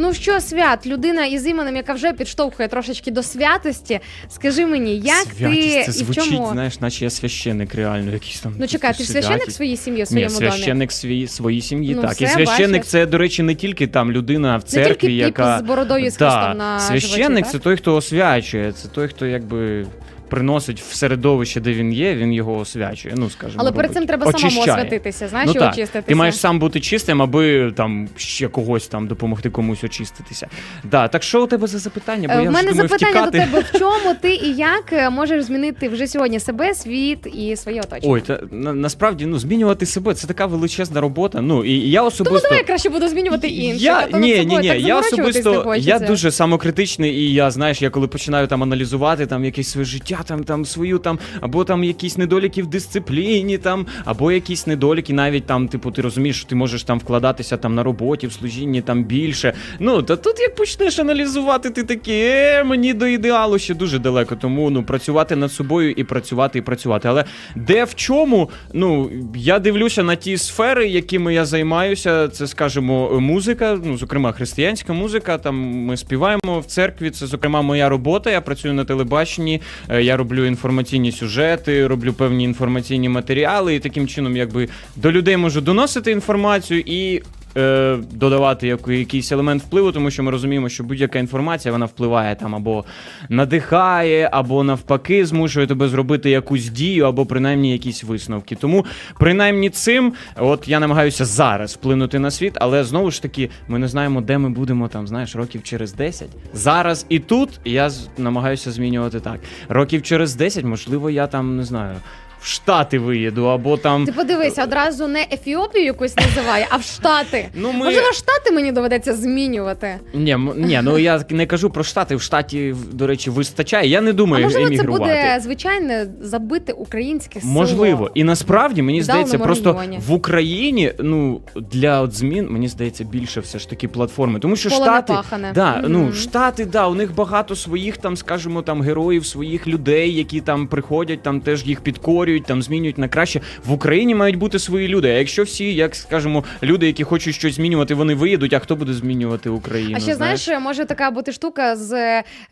Ну що, свят, людина із іменем, яка вже підштовхує трошечки до святості. Скажи мені, як Святість, ти це і в звучить, чому? знаєш, наче я священник реально, якийсь там. Ну чекай, ти ж священник в своїй сім'ї, в Ні, своєму домі. священник свій, своїй сім'ї, Ну, так. все, і священник бачиш. це, до речі, не тільки там людина в Не церкві, тільки піп яка. з бородою і з Да, хрестом на Священник животі, це той, хто освячує, це той, хто якби. Приносить в середовище, де він є, він його освячує. Ну скажімо, Але перед цим треба самому освятитися, знаєш, ну, і так. очиститися. Ти маєш сам бути чистим, аби там ще когось там допомогти комусь очиститися. Да, так що у тебе за запитання? Бо Е, я В мене запитання втікати. до тебе: в чому ти і як е, можеш змінити вже сьогодні себе, світ і своє оточення? Ой, та на, насправді ну змінювати себе це така величезна робота. Ну і я Тому особисто давай я краще буду змінювати інших. Я, а ні, ні, ні, так я особисто я дуже самокритичний, і я знаєш, я коли починаю там аналізувати там якесь своє життя, там там свою там, або там якісь недоліки в дисципліні, там, або якісь недоліки, навіть там, типу, ти розумієш, що ти можеш там вкладатися там на роботі, в служінні там більше. Ну та тут як почнеш аналізувати, ти такий, е, мені до ідеалу ще дуже далеко. Тому ну працювати над собою і працювати, і працювати. Але де в чому? Ну я дивлюся на ті сфери, якими я займаюся. Це, скажімо, музика, ну зокрема християнська музика. Там ми співаємо в церкві. Це зокрема моя робота. Я працюю на телебаченні, е, я роблю інформаційні сюжети, роблю певні інформаційні матеріали, і таким чином, якби до людей можу доносити інформацію і. Е, Додавати яку- якийсь елемент впливу, тому що ми розуміємо, що будь-яка інформація вона впливає там або надихає, або навпаки змушує тебе зробити якусь дію, або принаймні якісь висновки. Тому принаймні цим, от я намагаюся зараз вплинути на світ, але знову ж таки, ми не знаємо, де ми будемо там, знаєш, років через 10. Зараз і тут я намагаюся змінювати так. Років через 10, можливо, я там не знаю. В Штати виїду, або там. Ти подивися, одразу не Ефіопію якусь називає, а в Штати. Ну, ми- Можливо, Штати мені доведеться змінювати. Ні, м- ні, ну я не кажу про Штати. В Штаті, до речі, вистачає. Я не А думаю можливо, це емігрувати. буде звичайне забите українське село. Можливо, і насправді мені В здається, даному просто регіоні. в Україні ну для от змін мені здається більше все ж таки платформи, тому що Поле штати непахане. да, Мгм. ну штати, да, у них багато своїх там, скажімо, там героїв, своїх людей, які там приходять, там теж їх підкорюють, там змінюють на краще. В Україні мають бути свої люди. А якщо всі, як скажімо, люди, які хочуть щось змінювати, вони виїдуть, а хто буде змінювати Україну? А ще знаєш, може така бути штука з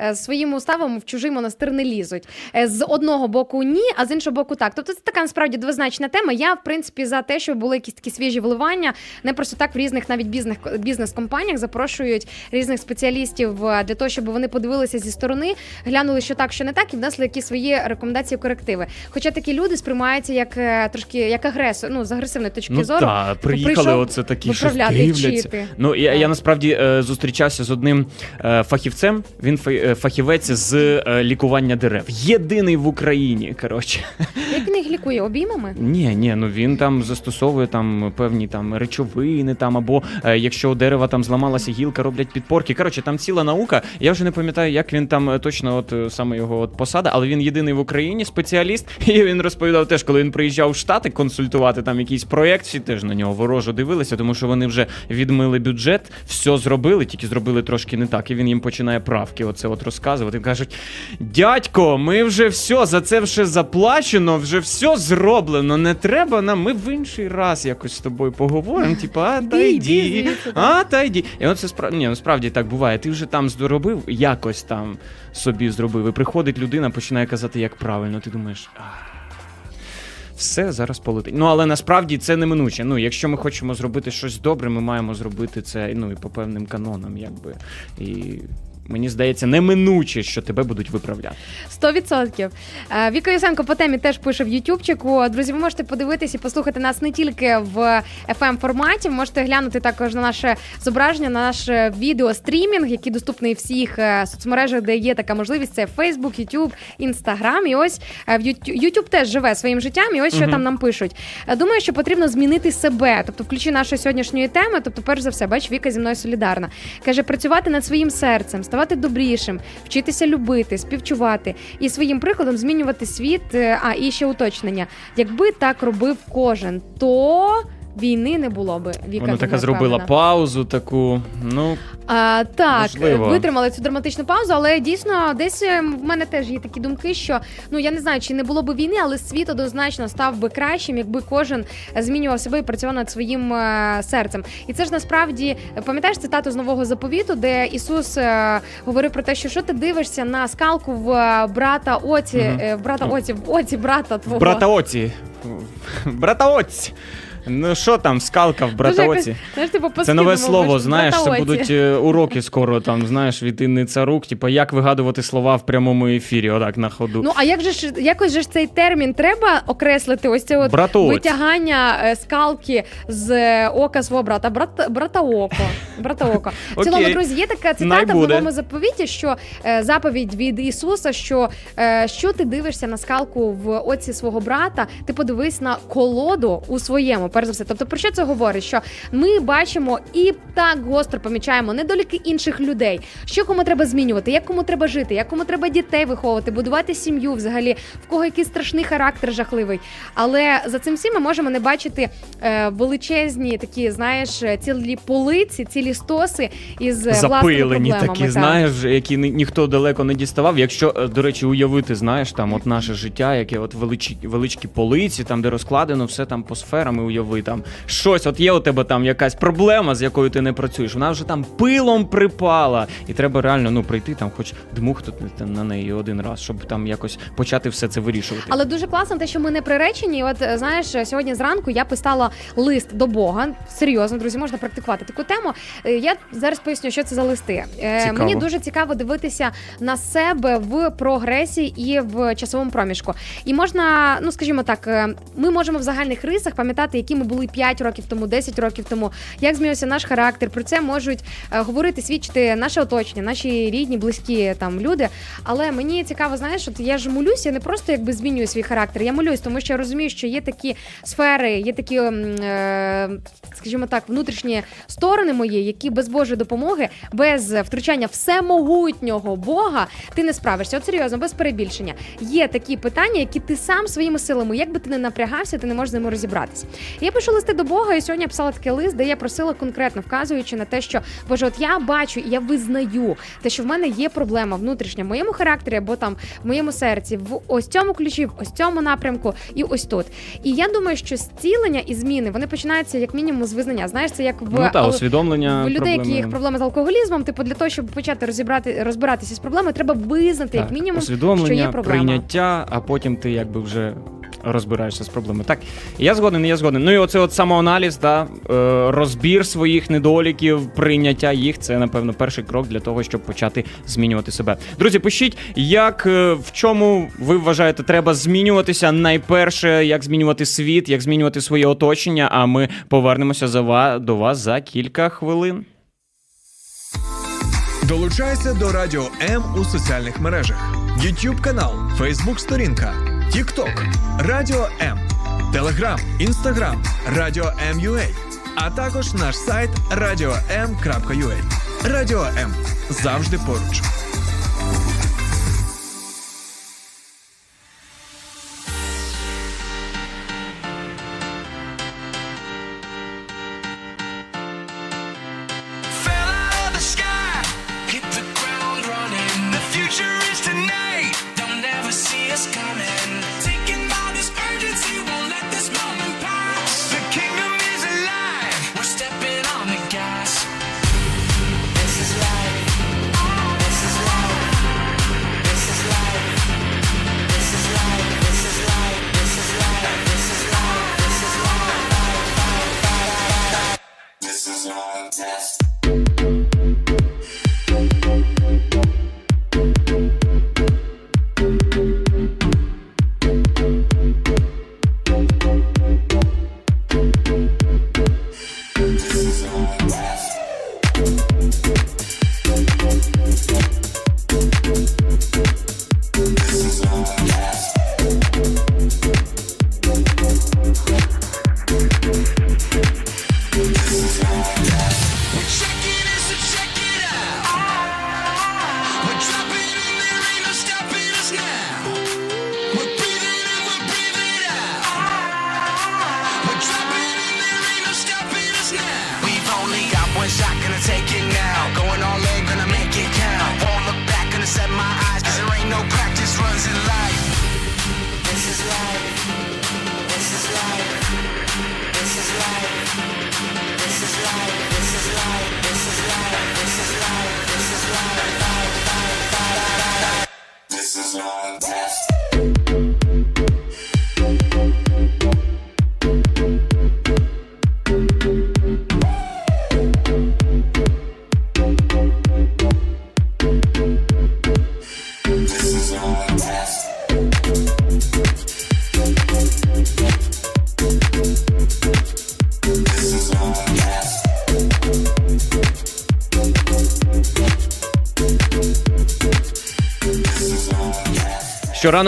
е, своїм уставом в чужий монастир не лізуть. Е, З одного боку ні, а з іншого боку так. Тобто це така насправді двозначна тема. Я в принципі за те, щоб були якісь такі свіжі вливання. Не просто так в різних навіть бізнес бізнес-компаніях запрошують різних спеціалістів е, для того, щоб вони подивилися зі сторони, глянули, що так, що не так, і внесли якісь свої рекомендації, корективи. Хоча такі люди сприймаються як е, трошки як агресор, ну з агресивної точки Ну зору. так, приїхали, прийшов оце такі що дивляться. Ну я, я насправді е, зустрічався з одним е, фахівцем. Він фа- фахівець з лікування дерев. Єдиний в Україні. Коротше, Як він їх лікує обіймами? ні, ні, ну він там застосовує там певні там речовини, там або якщо у дерева там зламалася гілка, роблять підпорки. Коротше, там ціла наука. Я вже не пам'ятаю, як він там точно, от саме його от посада, але він єдиний в Україні спеціаліст. [LAUGHS] І він розповідав теж, коли він приїжджав в Штати консультувати там якийсь проєкт, всі теж на нього ворожо дивилися, тому що вони вже відмили бюджет, все зробили, тільки зробили трошки не так. І він їм починає правки. Оце от розказувати. Кажуть: дядько, ми вже все, за це вже заплачено, вже все зроблено. Не треба нам. Ми в інший раз якось з тобою поговоримо. Типа, а та йди, а та йди. І от це справді, ні, насправді так буває. Ти вже там зробив, якось там собі зробив. І приходить людина, починає казати, як правильно. Ти думаєш. «А, Все зараз полетить. Ну але насправді це неминуче. Ну, якщо ми хочемо зробити щось добре, ми маємо зробити це ну і по певним канонам, якби. І мені здається, неминуче, що тебе будуть виправляти. Сто відсотків. Е, Віка Юсенко по темі теж пише в Ютубчику. Друзі, ви можете подивитись і послухати нас не тільки в fm форматі. Можете глянути також на наше зображення, на наш відеострімінг, який доступний в всіх е, соцмережах, де є така можливість. Це Facebook, YouTube, Instagram. І ось е, в YouTube, теж живе своїм життям. І ось що Мгм. там нам пишуть. Думаю, що потрібно змінити себе, тобто в ключі нашої сьогоднішньої теми. Тобто, перш за все, бач, Віка зі мною солідарна. Каже, працювати над своїм серцем, ставати добрішим, вчитися любити, співчувати і своїм прикладом змінювати світ. Е, А і ще уточнення: якби так робив кожен, то. Війни не було би. Віка Вона така зробила паузу, таку. Ну А, так, Можливо. витримали цю драматичну паузу, але дійсно десь е, в мене теж є такі думки, що ну я не знаю, чи не було б війни, але світ однозначно став би кращим, якби кожен змінював себе і працював над своїм е, серцем. І це ж насправді пам'ятаєш цитату з нового заповіту, де Ісус е, говорив про те, що що ти дивишся на скалку в е, брата оці, е, в брата оці, в оці брата твого. брата оці. Брата оці. Ну що там, скалка в Дуже брата оці? Знаєш, типу, Це нове по-східному слово, знаєш, це будуть е, уроки скоро, там, знаєш, від Інни Царук, типу, як вигадувати слова в прямому ефірі, отак на ходу. Ну а як же ж якось же ж цей термін треба окреслити? Ось це от Братоць. витягання е, скалки з е, ока свого брата. Брат брата око. [LAUGHS] В цілому, Окей. друзі, є така Най цитата в буде. новому заповіті, що е, заповідь від Ісуса, що е, що ти дивишся на скалку в оці свого брата, ти подивись на колоду у своєму, перш за все. Тобто, про що це говорить? Що ми бачимо і так гостро помічаємо недоліки інших людей, що кому треба змінювати, як кому треба жити, як кому треба дітей виховувати, будувати сім'ю взагалі, в кого який страшний характер жахливий. Але за цим всім ми можемо не бачити е, величезні такі, знаєш, е, цілі полиці, цілі стоси із е, власними Запилені проблемами. такі, так. знаєш, які ні- ніхто далеко не діставав. Якщо, до речі, уявити, знаєш, там от наше життя, яке от величі, величкі полиці, там де розкладено все там по сферам, і уяви там щось. От є у тебе там якась проблема, з якою ти не працюєш. Вона вже там пилом припала, і треба реально ну прийти там, хоч дмухнути на неї один раз, щоб там якось почати все це вирішувати. Але дуже класно те, що ми не приречені. От е, знаєш, сьогодні зранку я писала лист до Бога. Серйозно, друзі, можна практикувати таку тему. Е, Я зараз поясню, що це за листи. Е, Цікаво. Мені дуже цікаво дивитися на себе в прогресії і в часовому проміжку. І можна, ну скажімо так, ми можемо в загальних рисах пам'ятати які ми були 5 років тому, 10 років тому, як змінився наш характер. Про це можуть е, говорити, свідчити наше оточення, наші рідні, близькі там люди. Але мені цікаво, знаєш, от я ж молюсь, я не просто якби змінюю свій характер. Я молюсь, тому що я розумію, що є такі сфери, є такі, е, скажімо так, внутрішні сторони мої, які без Божої допомоги, без втручання всемогутнього Бога, ти не справишся. От серйозно, без перебільшення. Є такі питання, які ти сам своїми силами, як би ти не напрягався, ти не можеш з ними розібратися. Я пишу листи до Бога, і сьогодні я писала такий лист, де я просила конкретно вказуючи на те, що Боже, от я бачу і я визнаю те, що в мене є проблема внутрішня в моєму характері або там в моєму серці, в ось цьому ключі, в ось цьому напрямку і ось тут. І я думаю, що зцілення і зміни вони починаються як мінімум з визнання. Знаєш, це як в Ну та усвідомлення в людей, проблеми. які їх проблеми з алкоголізмом, типу для того, щоб почати розібрати розбиратися з проблемою, треба визнати як мінімум, що є проблема. прийняття, а потім ти якби вже розбираєшся з проблемою. Так, я згоден, я згоден. Ну і оце от самоаналіз, да, е, розбір своїх недоліків, прийняття їх це, напевно, перший крок для того, щоб почати змінювати себе. Друзі, пишіть, як е, в чому ви вважаєте, треба змінюватися найперше, як змінювати світ, як змінювати своє оточення. А ми повернемося за до вас за кілька хвилин. Долучайся до Радіо М у соціальних мережах: YouTube канал, Facebook сторінка, TikTok, Радіо М, Телеграм, Інстаграм, Радіо М.Ю.А. а також наш сайт radio.m.ua. Радіо М завжди поруч.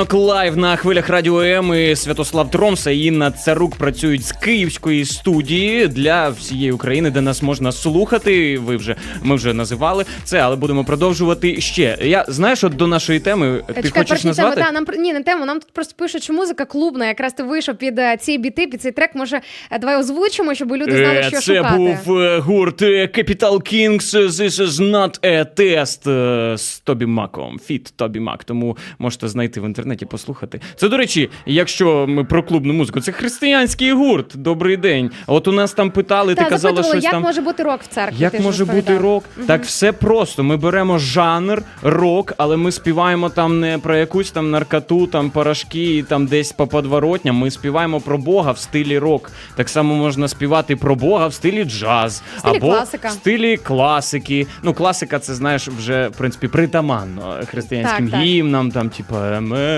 Що ранок live на хвилях радіо М і Святослав Тромса і Інна Царук працюють з київської студії для всієї України, де нас можна слухати. Ви вже ми вже називали це, але будемо продовжувати ще. Я знаєш, от до нашої теми ти Чекай, хочеш назвати? теми, та, нам ні, не тему. Нам тут просто пишуть, що музика клубна. Якраз ти вийшов під е, ці біти, під цей трек. Може, е, давай озвучимо, щоб люди знали, Е, що Це шукати. був гурт Capital Kings This is not a test з Тобі Маком. Feat Тобі Мак. Тому можете знайти в інтернеті, послухати. Це, до речі, якщо ми про клубну музику, це християнський гурт. Добрий день. От у нас там питали, Та, ти казала запитували, щось як там. може бути рок в церкві? Як ти ж може бути розповідав. рок? Так все просто. Ми беремо жанр рок, але ми співаємо там не про якусь там наркоту, там порошки, і там десь по подворотням. Ми співаємо про Бога в стилі рок. Так само можна співати про Бога в стилі джаз В стилі або класика. в стилі класики. Ну, класика, це знаєш, вже в принципі притаманно християнським Так, так. гімнам, там, типу,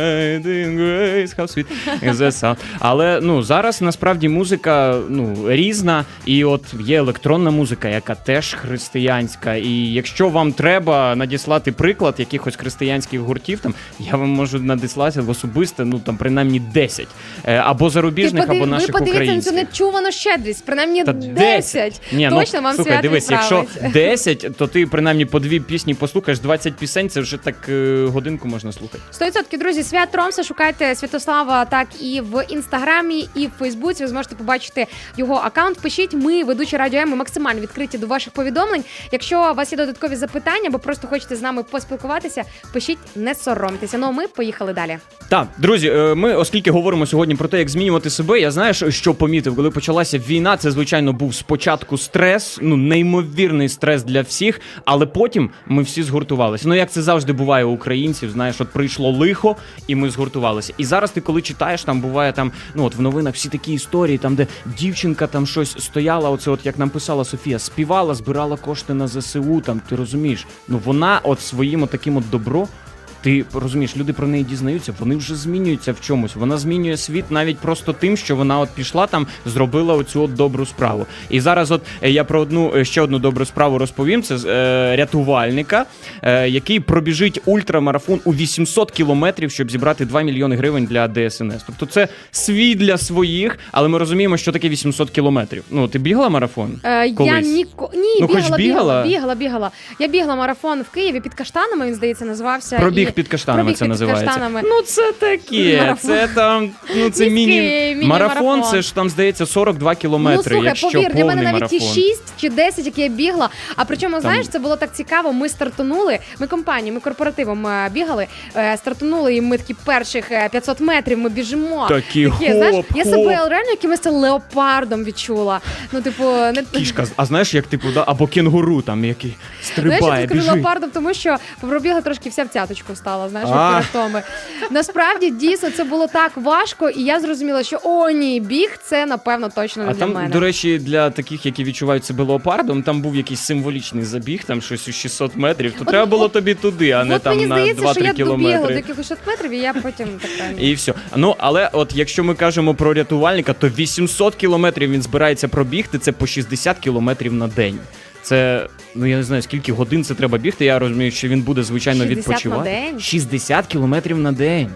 In grace, how sweet is the sound. Але ну зараз насправді музика ну різна, і от є електронна музика, яка теж християнська. І якщо вам треба надіслати приклад якихось християнських гуртів, там я вам можу надіслати в особисте, ну там принаймні 10. Е, або зарубіжних, подив- або наших ви подивіться українських. нечувану щедрість, принаймні Та 10. Ні, Точно ну, вам слухай, свят дивись, якщо 10, [LAUGHS] то ти принаймні по дві пісні послухаєш, 20 пісень, це вже так е, годинку можна слухати. 100% друзі, свят Тромса, шукайте Святослава так і в інстаграмі, і в Фейсбуці. Ви зможете побачити його аккаунт. Пишіть, ми, ведучі радіо ми максимально відкриті до ваших повідомлень. Якщо у вас є додаткові запитання, або просто хочете з нами поспілкуватися, пишіть, не соромтеся. Ну а ми поїхали далі. Так, друзі, е, ми, оскільки говоримо сьогодні про те, як змінювати себе, я знаю, що помітив, коли почалася війна, це звичайно був спочатку стрес, ну неймовірний стрес для всіх, але потім ми всі згуртувалися. Ну як це завжди буває у українців, знаєш, от прийшло лихо, і ми згуртувалися. І зараз ти, коли читаєш, там буває там, ну от в новинах всі такі історії, там де дівчинка там щось стояла, оце, от як нам писала Софія, співала, збирала кошти на ЗСУ. Там ти розумієш, ну вона от своїм таким от добро. Ти розумієш, люди про неї дізнаються, вони вже змінюються в чомусь. Вона змінює світ навіть просто тим, що вона от пішла там, зробила оцю от добру справу. І зараз, от е, я про одну е, ще одну добру справу розповім. Це е, рятувальника, е, який пробіжить ультрамарафон у 800 кілометрів, щоб зібрати 2 мільйони гривень для ДСНС. Тобто це свій для своїх, але ми розуміємо, що таке 800 кілометрів. Ну ти бігла марафон? Е, я ніко... Ні, Ну, бігала, бігала? бігала, бігала, бігала. Я бігла марафон в Києві під каштанами, він здається, називався. Пробіг під каштанами Пробіг це під називається. каштанами. Ну це таке. Марафон. Це там, ну це міні-марафон. Це ж там здається 42 кілометри. Ну слухай, якщо повір, для мене навіть ті 6 чи 10, які я бігла. А причому, Там- знаєш, це було так цікаво. Ми стартанули. Ми компанією, ми корпоративом е, бігали, е, стартанули, і ми такі перших е, 500 метрів. Ми біжимо. Такі Такі, знаєш, хоп, я себе реально якимось леопардом відчула. Ну, типу, не Кішка, а знаєш, як типу, да, або кенгуру там, який Знаєш, я стрибає, тут кажу біжить. леопардом, тому що пробігла трошки вся в цяточку стала, знаєш, А. від перетоми. Насправді дійсно це було так важко, і я зрозуміла, що о, ні, біг це напевно точно не А для там, мене. до речі, для таких, які відчувають себе леопардом, там був якийсь символічний забіг, там щось у 600 метрів. То От- треба було от- тобі туди, а не От там мені на здається, 2-3 що я добігла до кілометри. якихось 600 метрів, і я потім така. [LAUGHS] І все. Ну але от якщо ми кажемо про рятувальника, то 800 кілометрів він збирається пробігти. Це по 60 кілометрів на день. Це ну я не знаю скільки годин це треба бігти. Я розумію, що він буде звичайно 60 на відпочивати. день? 60 кілометрів на день.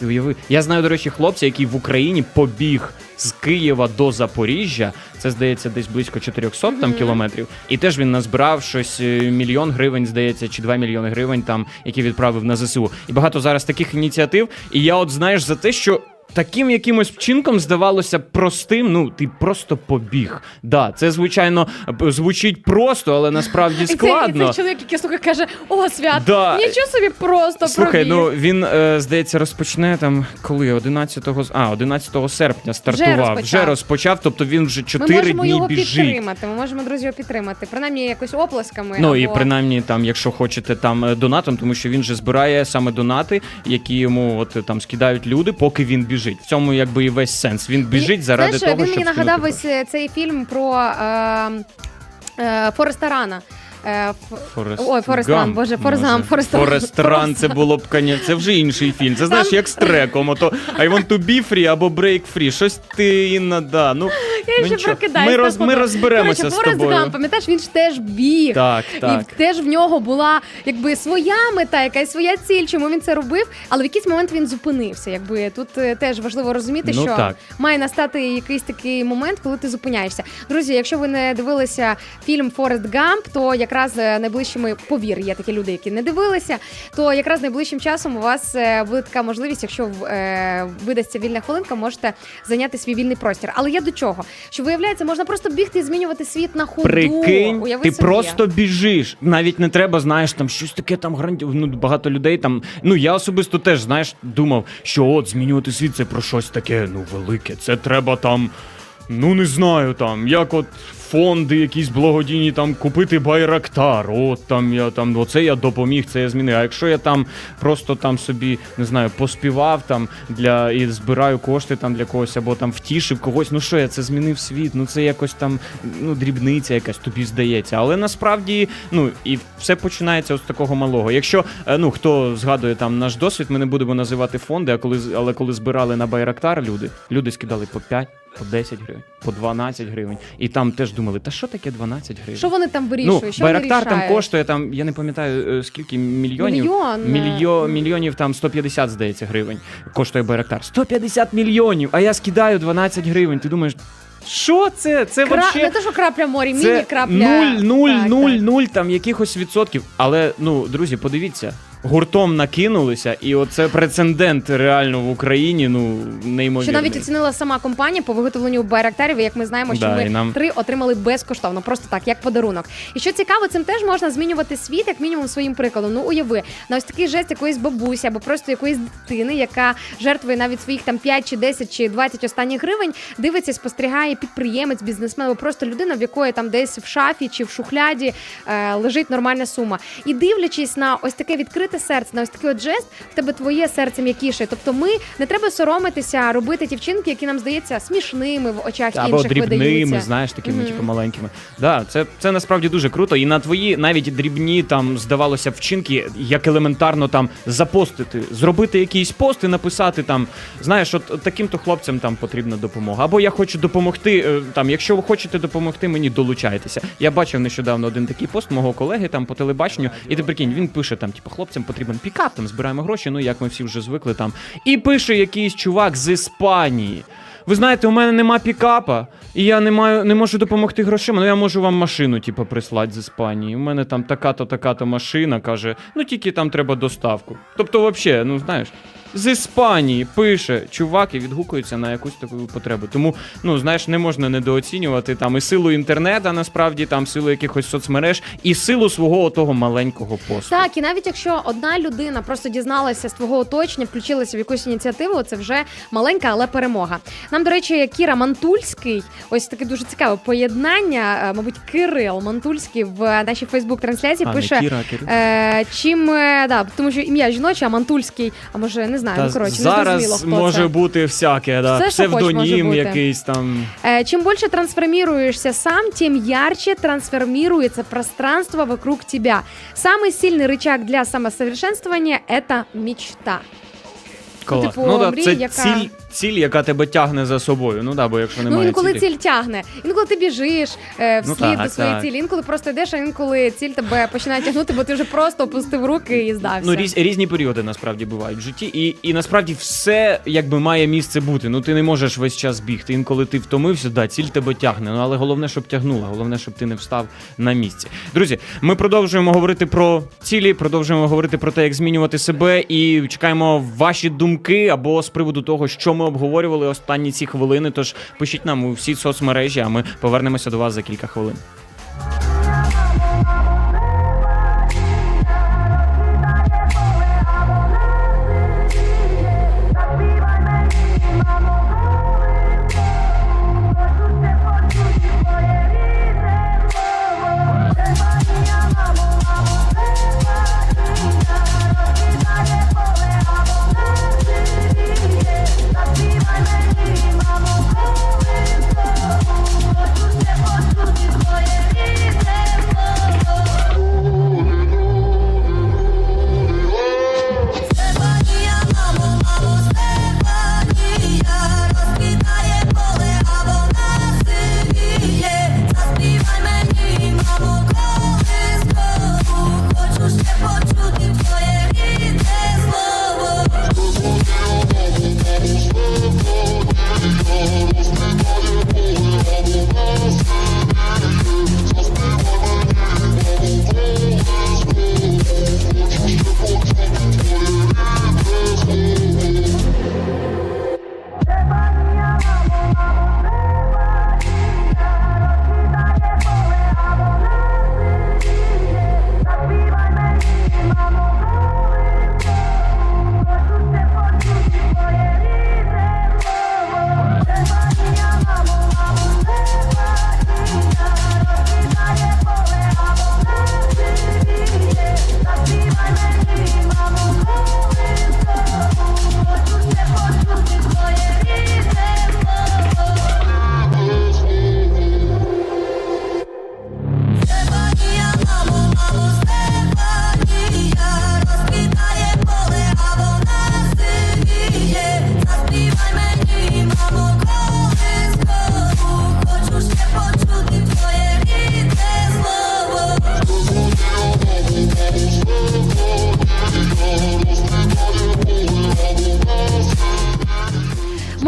Ти уяви. Я знаю, до речі, хлопця, який в Україні побіг з Києва до Запоріжжя. Це здається десь близько 400 там кілометрів. І теж він назбирав щось е, мільйон гривень, здається, чи 2 мільйони гривень, там які відправив на ЗСУ. І багато зараз таких ініціатив. І я, от знаєш, за те, що. Таким якимось вчинком здавалося простим, ну ти просто побіг. Да, це звичайно звучить просто, але насправді цей, і цей чоловік, який слухає, каже: О, свят, Да. нічого собі просто Слухай, пробіг. ну він е, здається розпочне там коли 11 з- а 11 серпня стартував. розпочав. Вже розпочав, тобто він вже Ми можемо дні його біжить. підтримати. Ми можемо друзі його підтримати. Принаймні якось оплесками. Ну або... і принаймні там, якщо хочете там е, донатом, тому що він же збирає саме донати, які йому от е, там скидають люди, поки він біжить. В цьому якби і весь сенс. Він біжить заради Знаєш, того, він щоб мені нагадав гроші. ось е, цей фільм про е, е, Фореста Рана. Е, Ф- Форест Ой, Форест Гамп, боже, Форест може. Гамп, Форест Run, це було б коня. Це вже інший фільм. Це знаєш, як з треком. Ото I want to be free або break free. Щось ти Інна, да. Ну, Я ну, ще нічого. прокидаюсь. Ми, роз, ми розберемося Коротше, з Форест тобою. Гамп, пам'ятаєш, він ж теж біг. Так, так. І теж в нього була якби своя мета, якась своя ціль, чому він це робив, але в якийсь момент він зупинився. Якби тут е, теж важливо розуміти, Ну, що так. має настати якийсь такий момент, коли ти зупиняєшся. Друзі, якщо ви не дивилися фільм Форест Гамп, то якраз е, найближчими повір, є такі люди, які не дивилися. То якраз найближчим часом у вас е, буде така можливість, якщо е, видасться вільна хвилинка, можете зайняти свій вільний простір. Але я до чого? Що виявляється, можна просто бігти і змінювати світ на ходу. Прикинь, Уяви ти собі. просто біжиш. Навіть не треба, знаєш, там щось таке там гранді... Ну, багато людей там. Ну я особисто теж знаєш, думав, що от змінювати світ це про щось таке, ну велике. Це треба там. Ну не знаю там, як от фонди, якісь благодійні, там купити байрактар. От там я там, оце я допоміг, це я змінив. А якщо я там просто там собі не знаю, поспівав там для і збираю кошти там для когось, або там втішив когось, ну що я це змінив світ? Ну це якось там ну дрібниця, якась тобі здається. Але насправді, ну і все починається з такого малого. Якщо е, ну хто згадує там наш досвід, ми не будемо називати фонди, а коли але коли збирали на байрактар люди, люди скидали по 5, по 10 гривень, по 12 гривень. І там теж думали, та що таке 12 гривень? Що вони там вирішують? Ну, що Байрактар там коштує там, я не пам'ятаю е, скільки мільйонів. Мільйон. Мільйо, мільйонів там 150, здається, гривень. Коштує Байрактар. 150 мільйонів, а я скидаю 12 гривень. Ти думаєш, що це? Це Кра... вообще... Не те, що крапля морі, міні-крапля. нуль, нуль, нуль, нуль там якихось відсотків. Але ну, друзі, подивіться. Гуртом накинулися, і оце прецедент реально в Україні. Ну неймовірний. Що навіть оцінила сама компанія по виготовленню байрактарів, і як ми знаємо, що Да, ми і нам- три отримали безкоштовно, просто так, як подарунок. І що цікаво, цим теж можна змінювати світ, як мінімум своїм прикладом. Ну уяви, на ось такий жест якоїсь бабусі або просто якоїсь дитини, яка жертвує навіть своїх там 5 чи 10 чи 20 останніх гривень, дивиться, спостерігає підприємець, бізнесмен або просто людина, в якої там десь в шафі чи в шухляді е, лежить нормальна сума. І дивлячись на ось таке відкрите серце, на ось такий от жест, в тебе твоє серце м'якіше. Тобто, ми не треба соромитися робити ті вчинки, які нам здається смішними в очах або інших дрібними, видаються. знаєш, такими Мгм. типу маленькими. Да, це, це насправді дуже круто. І на твої навіть дрібні там здавалося вчинки, як елементарно там запостити, зробити якийсь пост і написати там, знаєш, от от таким-то хлопцям там потрібна допомога. Або я хочу допомогти. е, Там, якщо ви хочете допомогти, мені долучайтеся. Я бачив нещодавно один такий пост мого колеги там по телебаченню, і ти прикинь, він пише там, типу, хлопцям потрібен пікап, там збираємо гроші. Ну як ми всі вже звикли там. І пише якийсь чувак з Іспанії. Ви знаєте, у мене нема пікапа, і я не маю не можу допомогти грошима. Ну я можу вам машину, типу, прислати з Іспанії. У мене там така-то, така-то машина каже, ну тільки там треба доставку. Тобто, взагалі, ну знаєш. З Іспанії пише чувак і відгукується на якусь таку потребу. Тому, ну знаєш, не можна недооцінювати там і силу інтернету, насправді, там силу якихось соцмереж, і силу свого того маленького посту. Так, і навіть якщо одна людина просто дізналася з твого оточення, включилася в якусь ініціативу, це вже маленька, але перемога. Нам, до речі, Кіра Мантульський, ось таке дуже цікаве поєднання. е, Мабуть, Кирил Мантульський в нашій Фейсбук-трансляції А, не пише. Кіра, Кирил. Е, чим е, да, тому що ім'я жіноче, а Мантульський, а може не знаю, Та ну коротше, не зараз зрозуміло, хто може це. бути всяке, да. Все, що хоч, може псевдонім бути. якийсь там. Э, Чем больше трансформируешься сам, тем ярче трансформируется пространство вокруг тебя. Самый сильный рычаг для самосовершенствования – это мечта. Клас. типу, ну, да, мрія, це яка- ціль, ціль, яка тебе тягне за собою. Ну да, бо якщо немає ну, інколи цілі... ціль тягне, інколи ти біжиш е, Ну, вслід так, до своєї так. цілі, інколи просто йдеш, а інколи ціль тебе починає тягнути, бо ти вже просто опустив руки і здався. Ну, різ, різні періоди насправді бувають в житті, і, і насправді все якби має місце бути. Ну ти не можеш весь час бігти. Інколи ти втомився, да, ціль тебе тягне. Ну але головне, щоб тягнула, головне, щоб ти не встав на місці. Друзі, ми продовжуємо говорити про цілі, продовжуємо говорити про те, як змінювати себе, і чекаємо ваші думки або з приводу того, що ми обговорювали останні ці хвилини. Тож пишіть нам у всі соцмережі, а ми повернемося до вас за кілька хвилин.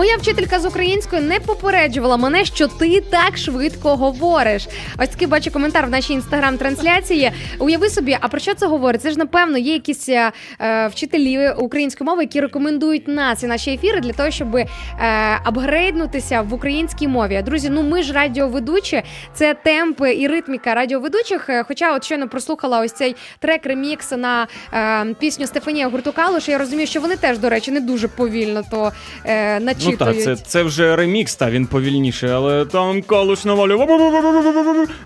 Моя вчителька з української не попереджувала мене, що ти так швидко говориш. Ось такий бачу коментар в нашій інстаграм-трансляції. Уяви собі, а про що це говорить? Це ж напевно є якісь е, е, вчителі української мови, які рекомендують нас і наші ефіри для того, щоб е, апгрейднутися в українській мові. Друзі, ну ми ж радіоведучі, це темпи і ритміка радіоведучих. Е, Хоча от щойно прослухала ось цей трек ремікс на е, пісню Стефанія Гуртукалуш. Я розумію, що вони теж, до речі, не дуже повільно то е, Ну так, це, це вже ремікс, та він повільніший, але там калуш навалює.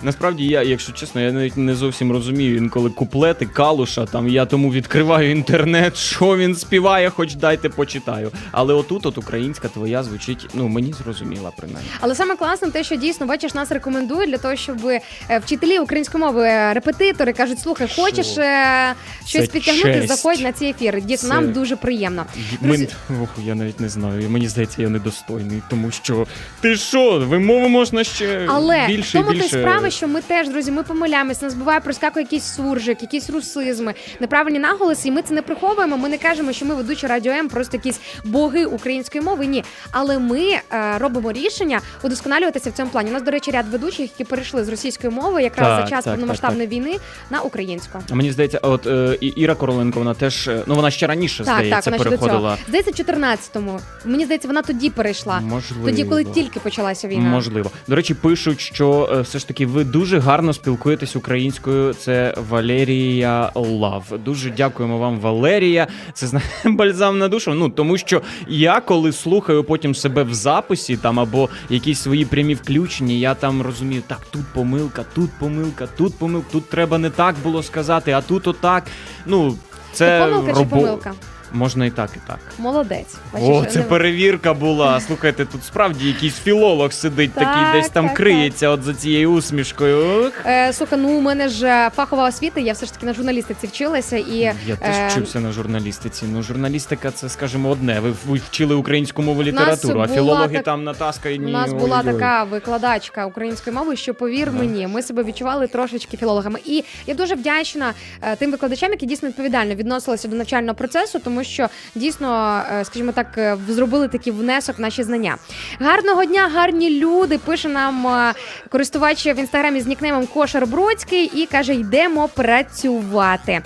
Насправді я, якщо чесно, я навіть не зовсім розумію інколи куплети калуша. Там я тому відкриваю інтернет, що він співає, хоч дайте почитаю. Але отут, от українська твоя звучить, ну мені зрозуміла принаймні. Але саме класно те, що дійсно бачиш, нас рекомендують для того, щоб е, вчителі української мови, е, репетитори кажуть, слухай, хочеш е, щось Це підтягнути, честь. заходь на ці ефіри. Дійсно, Це- нам дуже приємно. Ми, Друзі- ох, я навіть не знаю. Мені здається, я недостойний, тому що ти що, вимови можна ще Але більше в тому більше. справа, що ми теж, друзі, ми помиляємось, нас буває проскакує якийсь суржик, якісь русизми, неправильні наголоси, і ми це не приховуємо. Ми не кажемо, що ми ведучі радіо М, просто якісь боги української мови. Ні, але ми е, робимо рішення удосконалюватися в цьому плані. У нас, до речі, ряд ведучих, які перейшли з російської мови якраз Так, за час так, повномасштабної війни на українську. А Мені здається, от е, Іра Короленко, вона теж, е, ну вона ще раніше, Так, здається, переходила. Здається, в 14-му. Мені здається, вона тоді перейшла. Можливо. Тоді, коли тільки почалася війна. Можливо. До речі, пишуть, що е, все ж таки ви дуже гарно спілкуєтесь українською. Це Валерія Лав. Дуже дякуємо вам, Валерія. Це знає [LAUGHS] бальзам на душу. Ну тому що я коли слухаю потім себе в записі там або якісь свої прямі включення, я там розумію, так, тут помилка, тут помилка, тут помилка, тут треба не так було сказати, а тут отак. Ну, Це це помилка чи помилка? Можна і так, і так. Молодець. Бачиш, О, це не- перевірка була. Слухайте, тут справді якийсь філолог сидить, Так, такий десь там так, криється от за цією усмішкою. Ох. Е, слухай, ну у мене ж е, фахова освіта, я все ж таки на журналістиці вчилася і Я теж е, вчився на журналістиці. Ну, журналістика, це скажімо, одне. Ви, ви вчили українську мову літературу, а була філологи так- там натаскані. У нас була ой-ой. така викладачка української мови, що повір Да. мені, ми себе відчували трошечки філологами. І я дуже вдячна е, тим викладачам, які дійсно відповідально відносилися до навчального процесу, тому що дійсно, е, скажімо так, е, зробили такий внесок в наші знання. Гарного дня, гарні люди. Пише нам е, користувач в інстаграмі з нікнеймом Кошер Бродський і каже: йдемо працювати.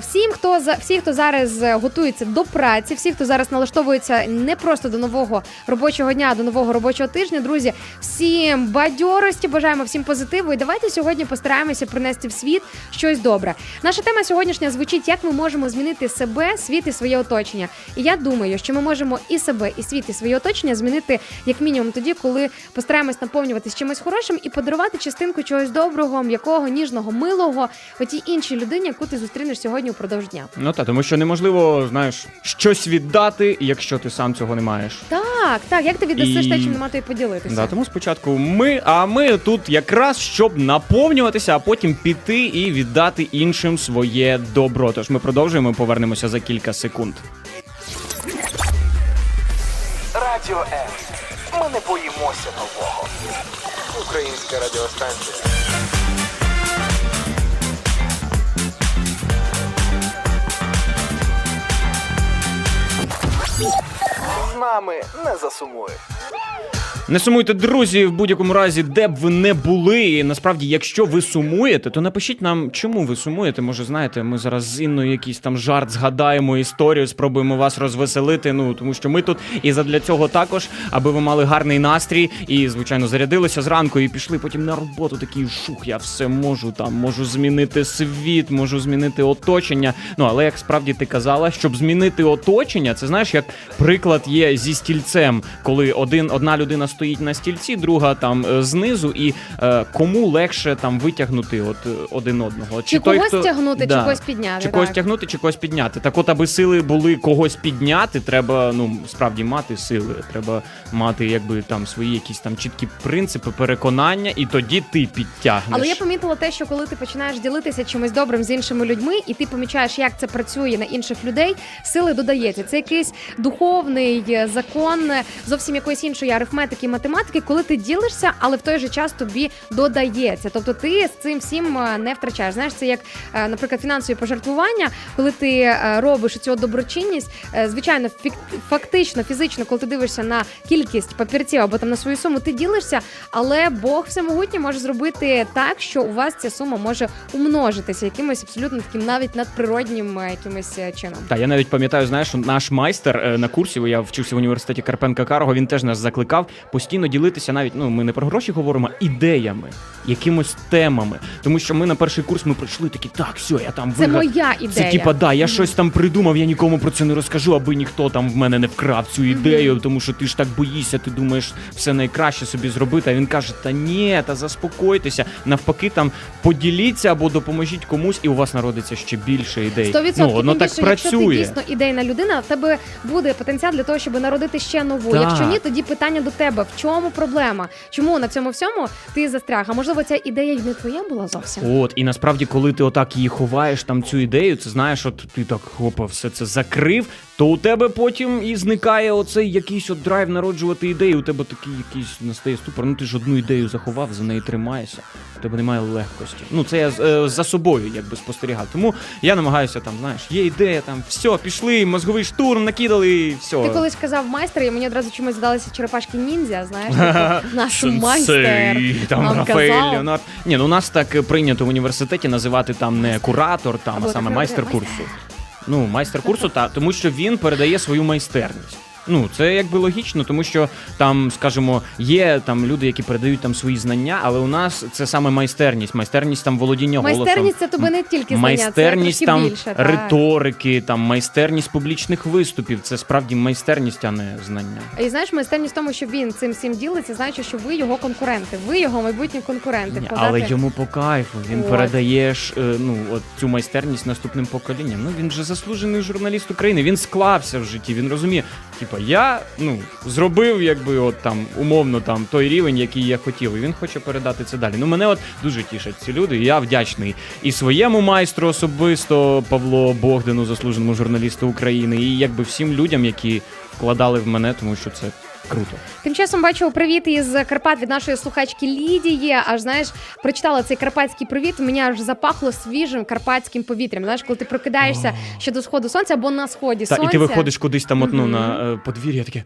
Всім, хто за всі, хто зараз готується до праці, всі, хто зараз налаштовується не просто до нового робочого дня, а до нового робочого тижня, друзі, всім бадьорості, бажаємо всім позитиву. І давайте сьогодні постараємося принести в світ щось добре. Наша тема сьогоднішня звучить: як ми можемо змінити себе, світ і своє оточення. І я думаю, що ми можемо і себе, і світ, і своє оточення змінити як мінімум тоді, коли постараємось наповнюватись чимось хорошим і подарувати частинку чогось доброго, м'якого, ніжного, милого отій іншій людині, яку ти зустрінеш сьогодні упродовж дня. Ну так, тому що неможливо, знаєш, щось віддати, якщо ти сам цього не маєш. Так, так, як ти віддасиш І- те, чим нема тобі поділитися? Да, тому спочатку ми, а ми тут якраз щоб наповнюватися, а потім піти і віддати іншим своє добро. Тож ми продовжуємо, повернемося за кілька секунд. Радіо М. Ми не боїмося нового. Українська радіостанція. З нами не засумуєш. Не сумуйте, друзі, в будь-якому разі, де б ви не були. І насправді, якщо ви сумуєте, то напишіть нам, чому ви сумуєте. Може, знаєте, ми зараз з Інною якийсь там жарт згадаємо історію, спробуємо вас розвеселити. Ну тому що ми тут і задля цього також, аби ви мали гарний настрій і, звичайно, зарядилися зранку і пішли потім на роботу. Такий шух, я все можу там, можу змінити світ, можу змінити оточення. Ну але як справді ти казала, щоб змінити оточення, це знаєш, як приклад є зі стільцем, коли один одна людина стоїть на стільці, друга там е, знизу, і е, кому легше там витягнути от е, один одного. Чи когось тягнути, чи когось підняти, Чи когось тягнути, чи когось підняти. Так, от, аби сили були когось підняти, треба ну справді мати сили. Треба мати якби там свої якісь там чіткі принципи, переконання, і тоді ти підтягнеш. Але я помітила те, що коли ти починаєш ділитися чимось добрим з іншими людьми, і ти помічаєш, як це працює на інших людей, сили додається. Це якийсь духовний е, закон зовсім якоїсь іншої арифметики фізики математики, коли ти ділишся, але в той же час тобі додається. Тобто ти з цим всім е, не втрачаєш. Знаєш, це як, е, наприклад, фінансові пожертвування, коли ти е, робиш цю доброчинність, звичайно, фактично, фізично, коли ти дивишся на кількість папірців або там на свою суму, ти ділишся, але Бог всемогутній може зробити так, що у вас ця сума може умножитися якимось абсолютно таким навіть надприроднім якимось чином. Та я навіть пам'ятаю, знаєш, наш майстер на курсі, я вчився в університеті Карпенка Карго, він теж нас закликав постійно ділитися навіть. Ну ми не про гроші говоримо, а ідеями, якимось темами. Тому що ми на перший курс ми прийшли такі, так, все, я там Це вигад- моя Це типа, да, я щось там придумав, я нікому про це не розкажу, аби ніхто там в мене не вкрав цю ідею, тому що ти ж так боїшся, ти думаєш все найкраще собі зробити. А він каже: Та ні, та заспокойтеся. Навпаки, там поділіться або допоможіть комусь, і у вас народиться ще більше ідей. 100%. Ну, воно так більше, Якщо ти працює. дійсно ідейна людина, в тебе буде потенціал для того, щоб народити ще нову. Так. Якщо ні, тоді питання до тебе: в чому проблема? Чому на цьому всьому ти застряг? А можливо, ця ідея й не твоя була зовсім. От, і насправді, коли ти отак її ховаєш, там цю ідею, це знаєш, от ти так хопа, все це закрив, то у тебе потім і зникає оцей якийсь от драйв народжувати ідеї. У тебе такий якийсь настає ступор. Ну ти ж одну ідею заховав, за неї тримаєшся. У тебе немає легкості. Ну це я е, за собою якби спостерігав. Тому я намагаюся там, знаєш, є ідея, там все, пішли, мозговий штурм, накидали, і все. Ти колись казав майстер, і мені одразу чомусь здалися черепашки ніндзя, знаєш, [LAUGHS] типу, наш майстер. Там Рафаель. Леонард. Ні, ну у нас так прийнято в університеті називати там не куратор, там, а саме майстер. курсу. Ну, майстер курсу, та тому що він передає свою майстерність. Ну, це якби логічно, тому що там, скажімо, є там люди, які передають там свої знання, але у нас це саме майстерність, майстерність там володіння голосом. Майстерність це тобі не тільки знання, майстерність це там більше. риторики, там майстерність публічних виступів. Це справді майстерність, а не знання. І знаєш, майстерність в тому, що він цим всім ділиться, значить, що ви його конкуренти, ви його майбутні конкуренти. Ні, але йому по кайфу. Він От. передає ж, е, ну от цю майстерність наступним поколінням. Ну він же заслужений журналіст України. Він склався в житті. Він розуміє, типа, я ну зробив, якби от там умовно там той рівень, який я хотів, і він хоче передати це далі. Ну мене от дуже тішать ці люди. і Я вдячний і своєму майстру особисто Павло Богдану, заслуженому журналісту України, і якби всім людям, які вкладали в мене, тому що це круто. Тим часом бачу привіт із Карпат від нашої слухачки Лідії. Аж знаєш, прочитала цей карпатський привіт. Мені аж запахло свіжим карпатським повітрям. Знаєш, коли ти прокидаєшся ще до сходу сонця або на сході Та, сонця. і ти виходиш кудись там от, ну, на е, подвір'я таке.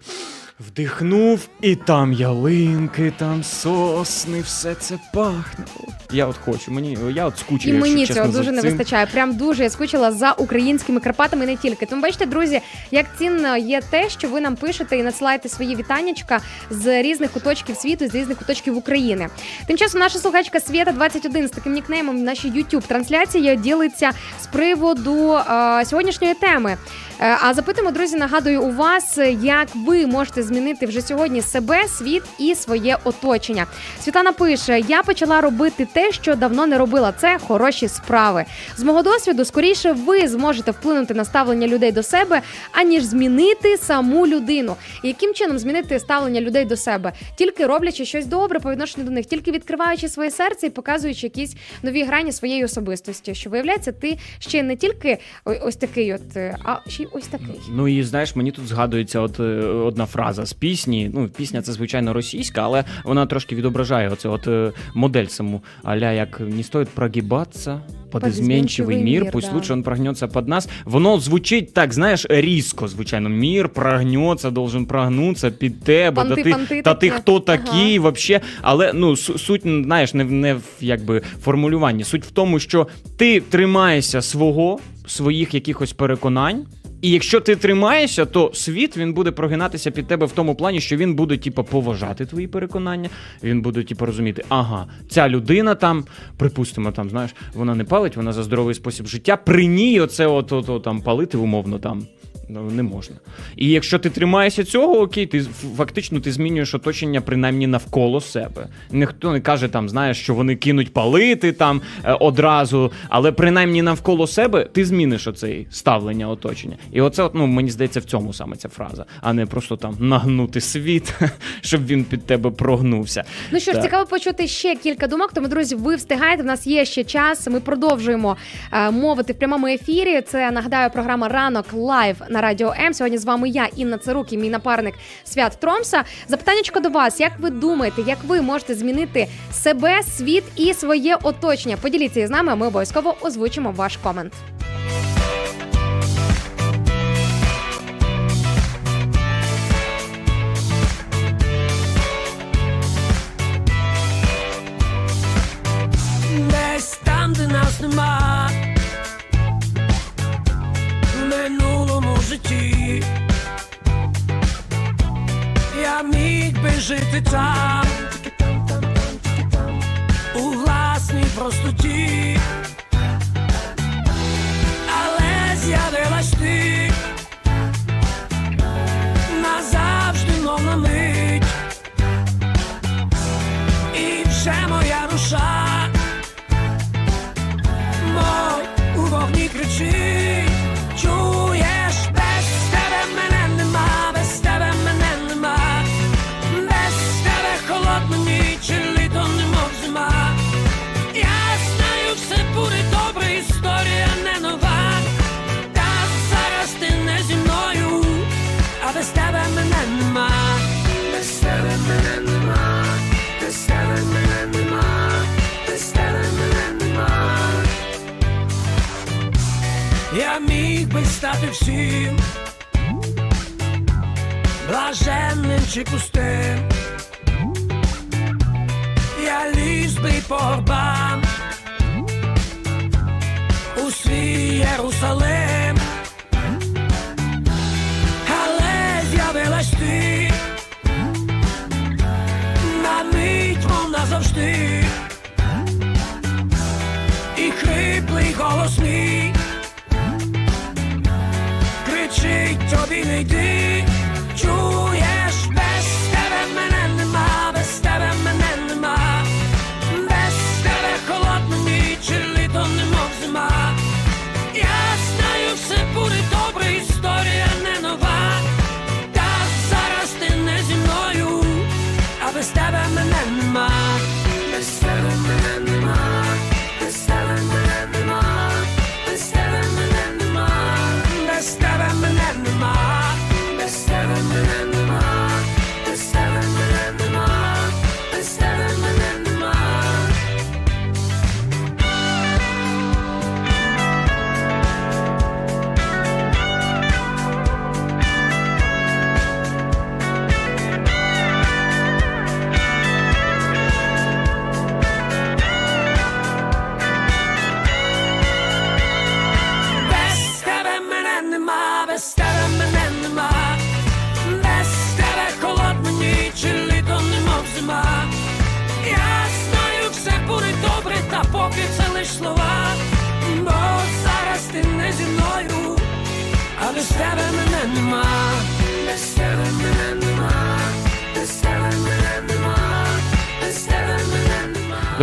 Вдихнув, і там ялинки, там сосни, все це пахне. Я от хочу, мені я от скучив. І якщо мені чесно, цього за дуже не цим. вистачає. Прям дуже я скучила за українськими Карпатами і не тільки. Тому бачите, друзі, як цінно є те, що ви нам пишете і надсилаєте свої вітаннячка з різних куточків світу, з різних куточків України. Тим часом наша слухачка Свєта 21 з таким нікнеймом в нашій youtube трансляції ділиться з приводу е, сьогоднішньої теми. Е, А запитуємо, друзі, нагадую у вас, як ви можете змінити вже сьогодні себе, світ і своє оточення. Світлана пише: я почала робити те, що давно не робила. Це хороші справи. З мого досвіду, скоріше ви зможете вплинути на ставлення людей до себе, аніж змінити саму людину. Яким чином змінити ставлення людей до себе? Тільки роблячи щось добре по відношенню до них, тільки відкриваючи своє серце і показуючи якісь нові грані своєї особистості. Що виявляється, ти ще не тільки ось такий, от, е, а ще й ось такий. Ну і знаєш, мені тут згадується от е, одна фраза з пісні. Ну, пісня це звичайно російська, але вона трошки відображає оце от е, модель саму. Аля як не стоїть прогибатися. Изменчивый изменчивый мир, мир, пусть да. лучше он прогнется под нас. Воно звучить так, знаєш, різко, звичайно. Мір прогнеться, должен прогнутися під тебе. Панти, да ти, панти та ти такі. хто Ага. такий вообще? Але ну су- суть, знаєш, не в не в якби формулюванні. Суть в тому, що ти тримаєшся свого, своїх якихось переконань. І якщо ти тримаєшся, то світ він буде прогинатися під тебе в тому плані, що він буде, типу, поважати твої переконання. Він буде, типу, розуміти, ага, ця людина там, припустимо, там, знаєш, вона не палить, вона за здоровий спосіб життя. При ній оце от, от, от, там палити умовно там. Ну, не можна. І якщо ти тримаєшся цього, окей, ти фактично ти змінюєш оточення принаймні навколо себе. Ніхто не каже там, знаєш, що вони кинуть палити там е, одразу, але принаймні навколо себе ти зміниш оцей ставлення оточення. І оце, от, ну мені здається, в цьому саме ця фраза, а не просто там нагнути світ, [LAUGHS] щоб він під тебе прогнувся. Ну що ж, Так. цікаво почути ще кілька думок. Тому, друзі, ви встигаєте. В нас є ще час. Ми продовжуємо е, мовити в прямому ефірі. Це нагадаю програма ранок live на радіо М. Сьогодні з вами я, Інна Царук і мій напарник Свят Тромса. Запитаннячко до вас: як ви думаєте, як ви можете змінити себе, світ і своє оточення? Поділіться із нами. Ми обов'язково озвучимо ваш комент.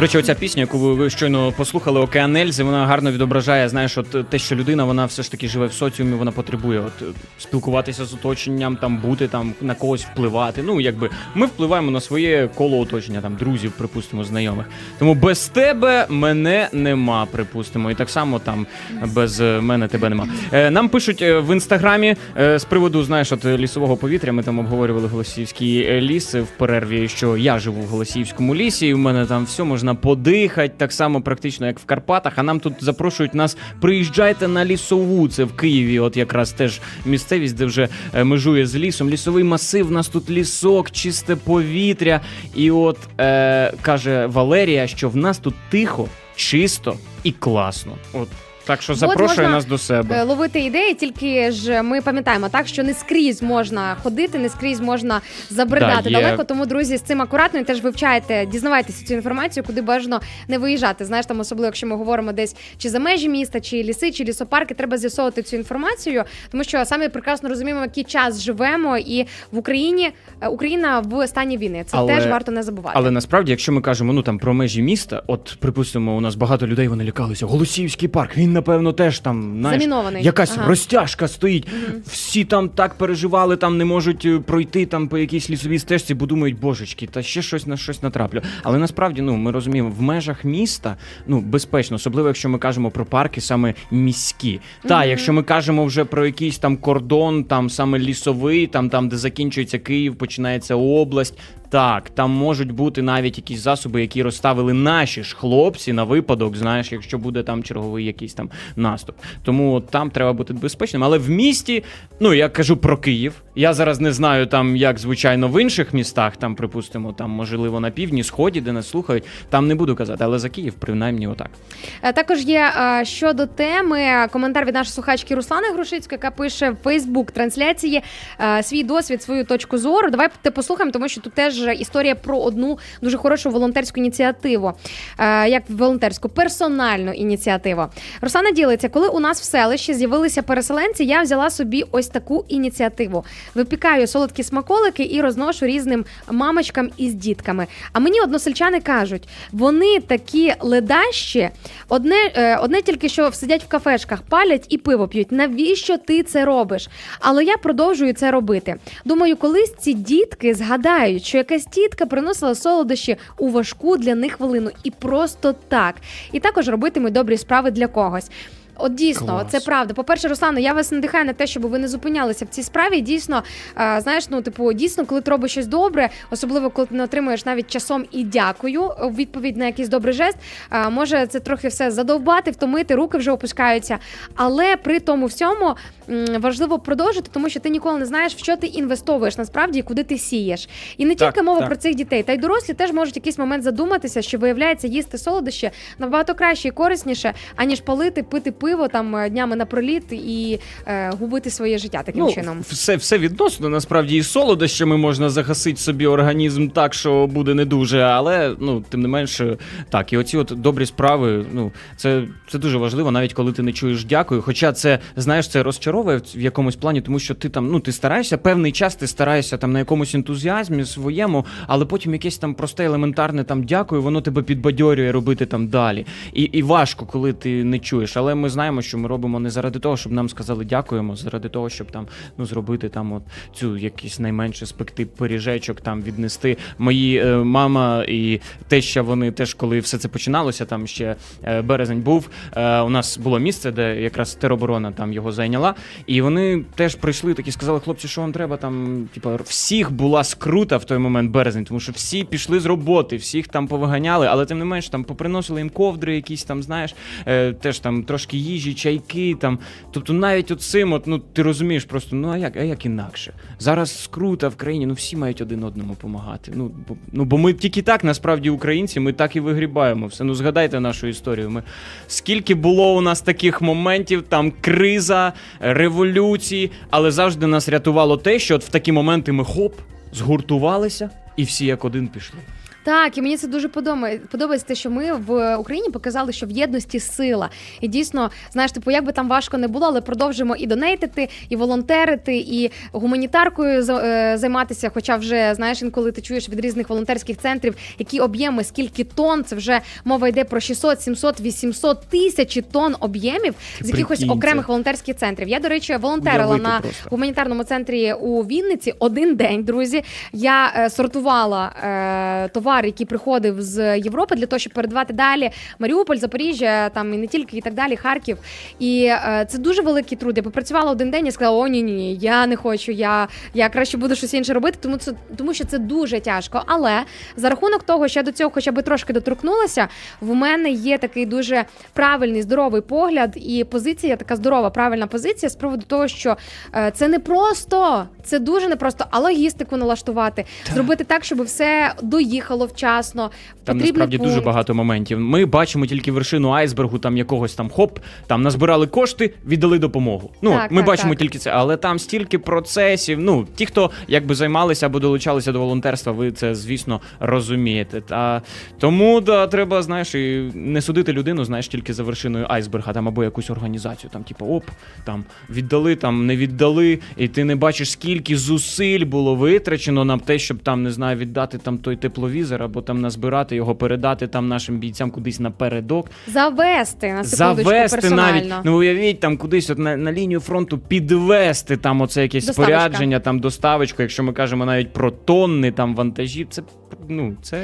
Речі, оця пісня, яку ви, щойно послухали, Океан Ельзи, вона гарно відображає, знаєш, от те, що людина вона все ж таки живе в соціумі, вона потребує от е, спілкуватися з оточенням, там бути, там на когось впливати. Ну, якби ми впливаємо на своє коло оточення, там друзів, припустимо, знайомих. Тому без тебе мене нема, припустимо. І так само там без е, мене тебе нема. Е, нам пишуть е, в інстаграмі е, з приводу, знаєш, от е, лісового повітря. Ми там обговорювали Голосіївський е, ліс в перерві, що я живу в Голосіївському лісі, і в мене там все можна подихати, так само практично, як в Карпатах. А нам тут запрошують нас, приїжджайте на лісову. Це в Києві, от якраз теж місцевість, де вже е, межує з лісом. Лісовий масив, у нас тут лісок, чисте повітря. І от е, каже Валерія, що в нас тут тихо, чисто і класно. От так що запрошує можна, нас до себе. Е, ловити ідеї, тільки ж ми пам'ятаємо так, що не скрізь можна ходити, не скрізь можна забридати Да, далеко. Тому друзі, з цим акуратно і теж вивчайте, дізнавайтеся цю інформацію, куди бажано не виїжджати. Знаєш, там особливо, якщо ми говоримо десь чи за межі міста, чи ліси, чи лісопарки, треба з'ясовувати цю інформацію, тому що самі прекрасно розуміємо, який час живемо, і в Україні е, Україна в стані війни. Це Але- теж варто не забувати. Але насправді, якщо ми кажемо, ну там про межі міста, от припустимо, у нас багато людей вони лякалися. Голосіївський парк, він напевно, теж там знаєш, Замінований. якась Ага. розтяжка стоїть. Всі там так переживали, там не можуть е, пройти там по якійсь лісовій стежці, бо думають, божечки, та ще щось на щось натраплю. Але насправді, ну ми розуміємо, в межах міста ну безпечно, особливо якщо ми кажемо про парки саме міські. Та, якщо ми кажемо вже про якийсь там кордон, там саме лісовий, там, там де закінчується Київ, починається область. Так, там можуть бути навіть якісь засоби, які розставили наші ж хлопці на випадок, знаєш, якщо буде там черговий якийсь там наступ. Тому там треба бути безпечним. Але в місті, ну я кажу про Київ. Я зараз не знаю там, як звичайно в інших містах, там, припустимо, там можливо на півдні, сході, де нас слухають, там не буду казати, але за Київ, принаймні, отак. Е, Також є е, щодо теми коментар від нашої слухачки Руслани Грушицької, яка пише в Фейсбук трансляції е, свій досвід, свою точку зору. Давайте послухаємо, тому що тут теж історія про одну дуже хорошу волонтерську ініціативу, як волонтерську персональну ініціативу. Руслана ділиться, коли у нас в селищі з'явилися переселенці, я взяла собі ось таку ініціативу. Випікаю солодкі смаколики і розношу різним мамочкам із дітками. А мені односельчани кажуть, вони такі ледащі, одне, е, одне тільки що сидять в кафешках, палять і пиво п'ють. Навіщо ти це робиш? Але я продовжую це робити. Думаю, колись ці дітки згадають, що якась тітка приносила солодощі у важку для них хвилину, і просто так. І також робитимуть добрі справи для когось. podcast. От дійсно, Клас. це правда. По-перше, Руслано, я вас надихаю на те, щоб ви не зупинялися в цій справі. І Дійсно, е, знаєш, ну типу, дійсно, коли ти робиш щось добре, особливо коли ти не отримуєш навіть часом і дякую у відповідь на якийсь добрий жест, е, може це трохи все задовбати, втомити, руки вже опускаються. Але при тому всьому важливо продовжити, тому що ти ніколи не знаєш, в що ти інвестовуєш насправді і куди ти сієш. І не Так, тільки мова так. про цих дітей, та й дорослі теж можуть якийсь момент задуматися, що виявляється їсти солодощі набагато краще і корисніше, аніж палити, пити пиво там е, днями напроліт і е, губити своє життя таким ну, чином. Все, все відносно. Насправді і солодощами можна загасити собі організм так, що буде не дуже. Але ну тим не менше, так, і оці от добрі справи, ну це, це дуже важливо, навіть коли ти не чуєш дякую. Хоча це знаєш, це розчаровує в- в якомусь плані, тому що ти там ну ти стараєшся певний час, ти стараєшся там на якомусь ентузіазмі своєму, але потім якесь там просте елементарне там дякую, воно тебе підбадьорює робити там далі. І, і важко, коли ти не чуєш. Але ми знаємо, що ми робимо не заради того, щоб нам сказали дякуємо, заради того, щоб там ну зробити там от цю якийсь найменше спекти пиріжечок, там віднести. Мої е, мама і теща, вони теж, коли все це починалося, там ще е, березень був. Е, у нас було місце, де якраз тероборона там його зайняла. І вони теж прийшли такі, сказали, хлопці, що вам треба там. Типа, всіх була скрута в той момент березень, тому що всі пішли з роботи, всіх там повиганяли, але тим не менш там поприносили їм ковдри, якісь там, знаєш, е, теж там трошки їжі, чайки. Там. Тобто навіть оцим, от, ну ти розумієш, просто ну а як, а як інакше? Зараз скрута в країні, ну всі мають один одному допомагати. Ну бо, ну бо ми тільки так, насправді, українці, ми так і вигрібаємо все. Ну згадайте нашу історію. Ми скільки було у нас таких моментів, там криза, революції, але завжди нас рятувало те, що от в такі моменти ми хоп, згуртувалися і всі як один пішли. Так, і мені це дуже подобає. Подобається те, що ми в Україні показали, що в єдності сила. І дійсно, знаєш, типу, як би там важко не було, але продовжимо і донейтити, і волонтерити, і гуманітаркою е, займатися. Хоча вже знаєш, інколи ти чуєш від різних волонтерських центрів, які об'єми, скільки тонн. Це вже мова йде про 600, 700, 800 тисячі тонн об'ємів з якихось окремих волонтерських центрів. Я, до речі, волонтерила Уявити на просто. гуманітарному центрі у Вінниці один день, друзі. Я е, сортувала е, товар, який приходив з Європи, для того, щоб передавати далі Маріуполь, Запоріжжя, там і не тільки, і так далі, Харків. І е, це дуже великий труд. Я попрацювала один день і сказала: о, ні, ні, ні, я не хочу, я, я краще буду щось інше робити, тому це тому, що це дуже тяжко. Але за рахунок того, що я до цього хоча б трошки доторкнулася, в мене є такий дуже правильний, здоровий погляд і позиція, така здорова, правильна позиція з приводу того, що е, це не просто, це дуже непросто, а логістику налаштувати, зробити так, щоб все доїхало вчасно. Там насправді дуже багато моментів. Ми бачимо тільки вершину айсбергу, там якогось там хоп, там назбирали кошти, віддали допомогу. Ну Так, ми так, бачимо так. тільки це, але там стільки процесів. Ну ті, хто якби займалися або долучалися до волонтерства, ви це звісно розумієте. Та тому да, треба, знаєш, і не судити людину, знаєш, тільки за вершиною айсберга, там або якусь організацію. Там, типу, оп, там віддали, там не віддали, і ти не бачиш, скільки зусиль було витрачено на те, щоб там не знаю, віддати там той тепловіз тепловізор або там назбирати його, передати там нашим бійцям кудись напередок. Завести на секундочку Завести персонально. навіть, ну уявіть, там кудись от на, на лінію фронту підвести там оце якесь Доставочка. спорядження, там доставочку, якщо ми кажемо навіть про тонни там вантажів, це ну це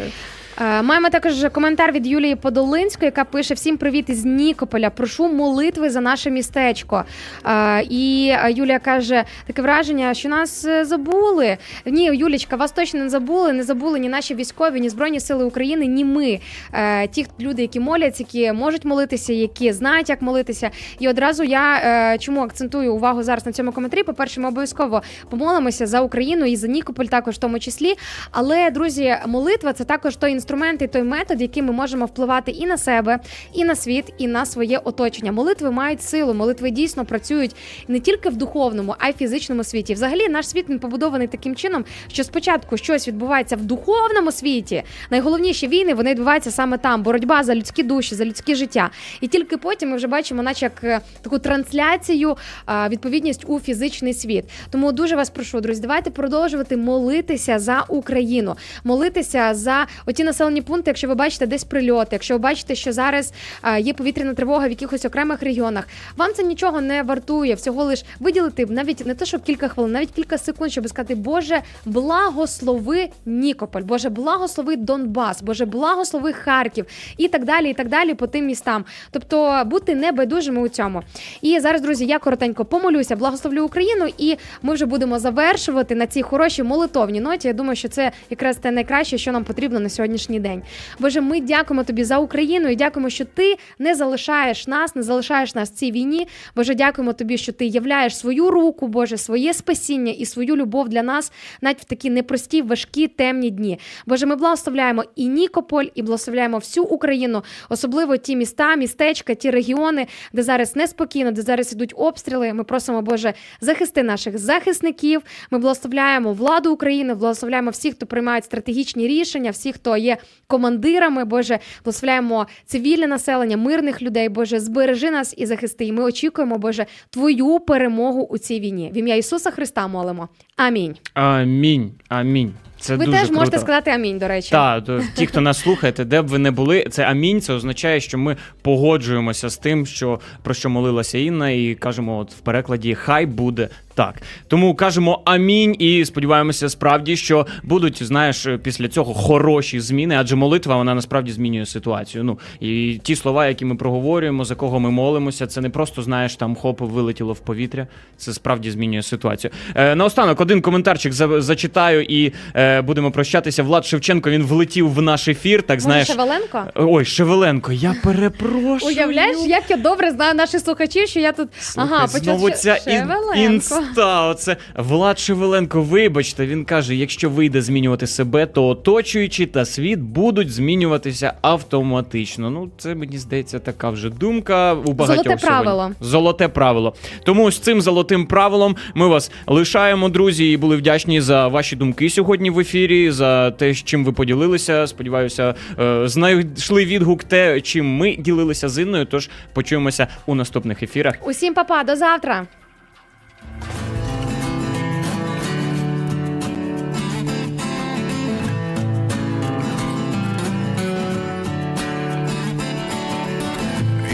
Маємо також коментар від Юлії Подолинської, яка пише: Всім привіт із Нікополя. Прошу молитви за наше містечко. Е, І е, Юлія каже: таке враження, що нас е, забули. Ні, Юлічка, вас точно не забули. Не забули ні наші військові, ні Збройні Сили України, ні ми. Е, Ті люди, які моляться, які можуть молитися, які знають, як молитися. І одразу я е, чому акцентую увагу зараз на цьому коментарі. По-перше, ми обов'язково помолимося за Україну і за Нікополь, також в тому числі. Але друзі, молитва це також той інструмент і той метод, яким ми можемо впливати і на себе, і на світ, і на своє оточення. Молитви мають силу. Молитви дійсно працюють не тільки в духовному, а й в фізичному світі. Взагалі, наш світ він побудований таким чином, що спочатку щось відбувається в духовному світі. Найголовніші війни вони відбуваються саме там. Боротьба за людські душі, за людське життя. І тільки потім ми вже бачимо, наче як е, таку трансляцію, е, відповідність у фізичний світ. Тому дуже вас прошу, друзі, давайте продовжувати молитися за Україну, молитися за оті населені пункти, якщо ви бачите десь прильоти, якщо ви бачите, що зараз е, є повітряна тривога в якихось окремих регіонах. Вам це нічого не вартує. Всього лиш виділити навіть не те, що кілька хвилин, навіть кілька секунд, щоб сказати, Боже, благослови Нікополь, Боже, благослови Донбас, Боже, благослови Харків і так далі, і так далі по тим містам. Тобто бути небайдужими у цьому. І зараз, друзі, я коротенько помолюся, благословлю Україну, і ми вже будемо завершувати на цій хорошій молитовній ноті. Я думаю, що це якраз те найкраще, що нам потрібно на сьогоднішній день. Боже, ми дякуємо тобі за Україну і дякуємо, що ти не залишаєш нас, не залишаєш нас в цій війні. Боже, дякуємо тобі, що ти являєш свою руку, Боже, своє спасіння і свою любов для нас навіть в такі непрості, важкі, темні дні. Боже, ми благословляємо і Нікополь, і благословляємо всю Україну, особливо ті міста, містечка, ті регіони, де зараз неспокійно, де зараз ідуть обстріли. Ми просимо, Боже, захисти наших захисників. Ми благословляємо владу України, благословляємо всіх, хто приймають стратегічні рішення, всіх, хто є командирами. Боже, благословляємо цивільне населення, мирних людей. Боже, збережи нас і захисти. І ми очікуємо, Боже, твою перемогу у цій війні. В ім'я Ісуса Христа молимо. Амінь. амінь. Амінь. Це Ви дуже теж круто. можете сказати амінь, до речі. Так, то ті, хто нас слухаєте, де б ви не були, це амінь. Це означає, що ми погоджуємося з тим, що про що молилася Інна, і кажемо, от в перекладі хай буде так. Тому кажемо амінь і сподіваємося, справді, що будуть, знаєш, після цього хороші зміни, адже молитва вона насправді змінює ситуацію. Ну і ті слова, які ми проговорюємо, за кого ми молимося, це не просто знаєш, там хоп, вилетіло в повітря. Це справді змінює ситуацію. Е, наостанок один коментарчик за, зачитаю і е, будемо прощатися. Влад Шевченко він влетів в наш ефір. Так Може, знаєш. Шевеленко? Ой, Шевеленко, я перепрошую. Уявляєш, як я добре знаю наших слухачів, що я тут Слухай, ага, знову почав ця ін- Шевеленко. Інста. Оце Влад Шевеленко, вибачте, він каже: якщо вийде змінювати себе, то оточуючі та світ будуть змінюватися автоматично. Ну, це мені здається така вже думка у багатьох Золоте сьогодні. правило. Золоте правило. Тому з цим золотим правилом ми вас лишаємо, друзі, і були вдячні за ваші думки сьогодні в ефірі, за те, з чим ви поділилися. Сподіваюся, е, знайшли відгук те, чим ми ділилися з Інною. Тож почуємося у наступних ефірах. Усім папа, до завтра.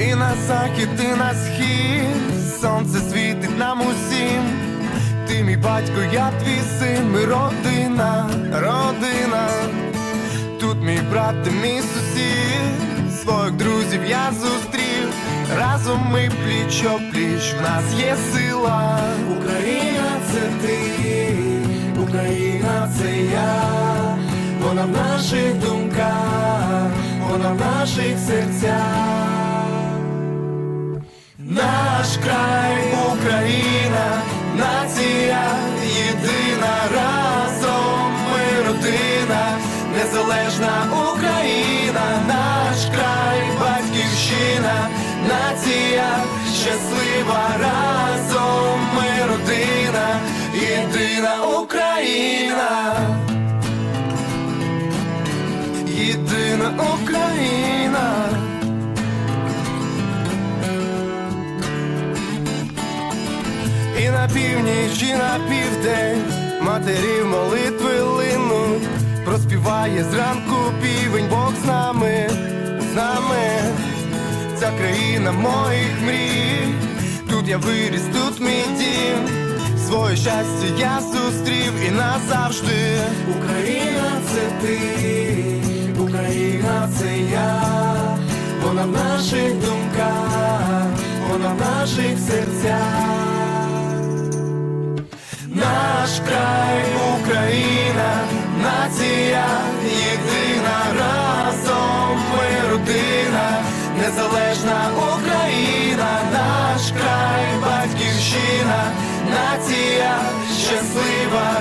І на захід, і на схід, сонце світить нам усім. Ти мій батько, я твій син, ми родина, родина. Тут мій брат, ти мій сусід, своїх друзів я зустрів. Разом ми пліч пліч, в нас є сила. Україна це ти, Україна це я, вона в наших думках, вона в наших серцях. Наш край, Україна, нація єдина, разом ми родина, незалежна Україна, наш край, батьківщина, нація щаслива, разом ми родина, єдина Україна, єдина Україна. Північ, і на південь матерів молитви линуть, проспівають. співає зранку півень, Бог з нами, з нами, ця країна моїх мрій. Тут я виріс, тут мій дім. Своє щастя я зустрів і назавжди. Україна це ти, Україна це я, вона в наших думках, вона в наших серцях. Наш край, Україна, нація єдина, разом ми родина, незалежна Україна, наш край, батьківщина, нація щаслива.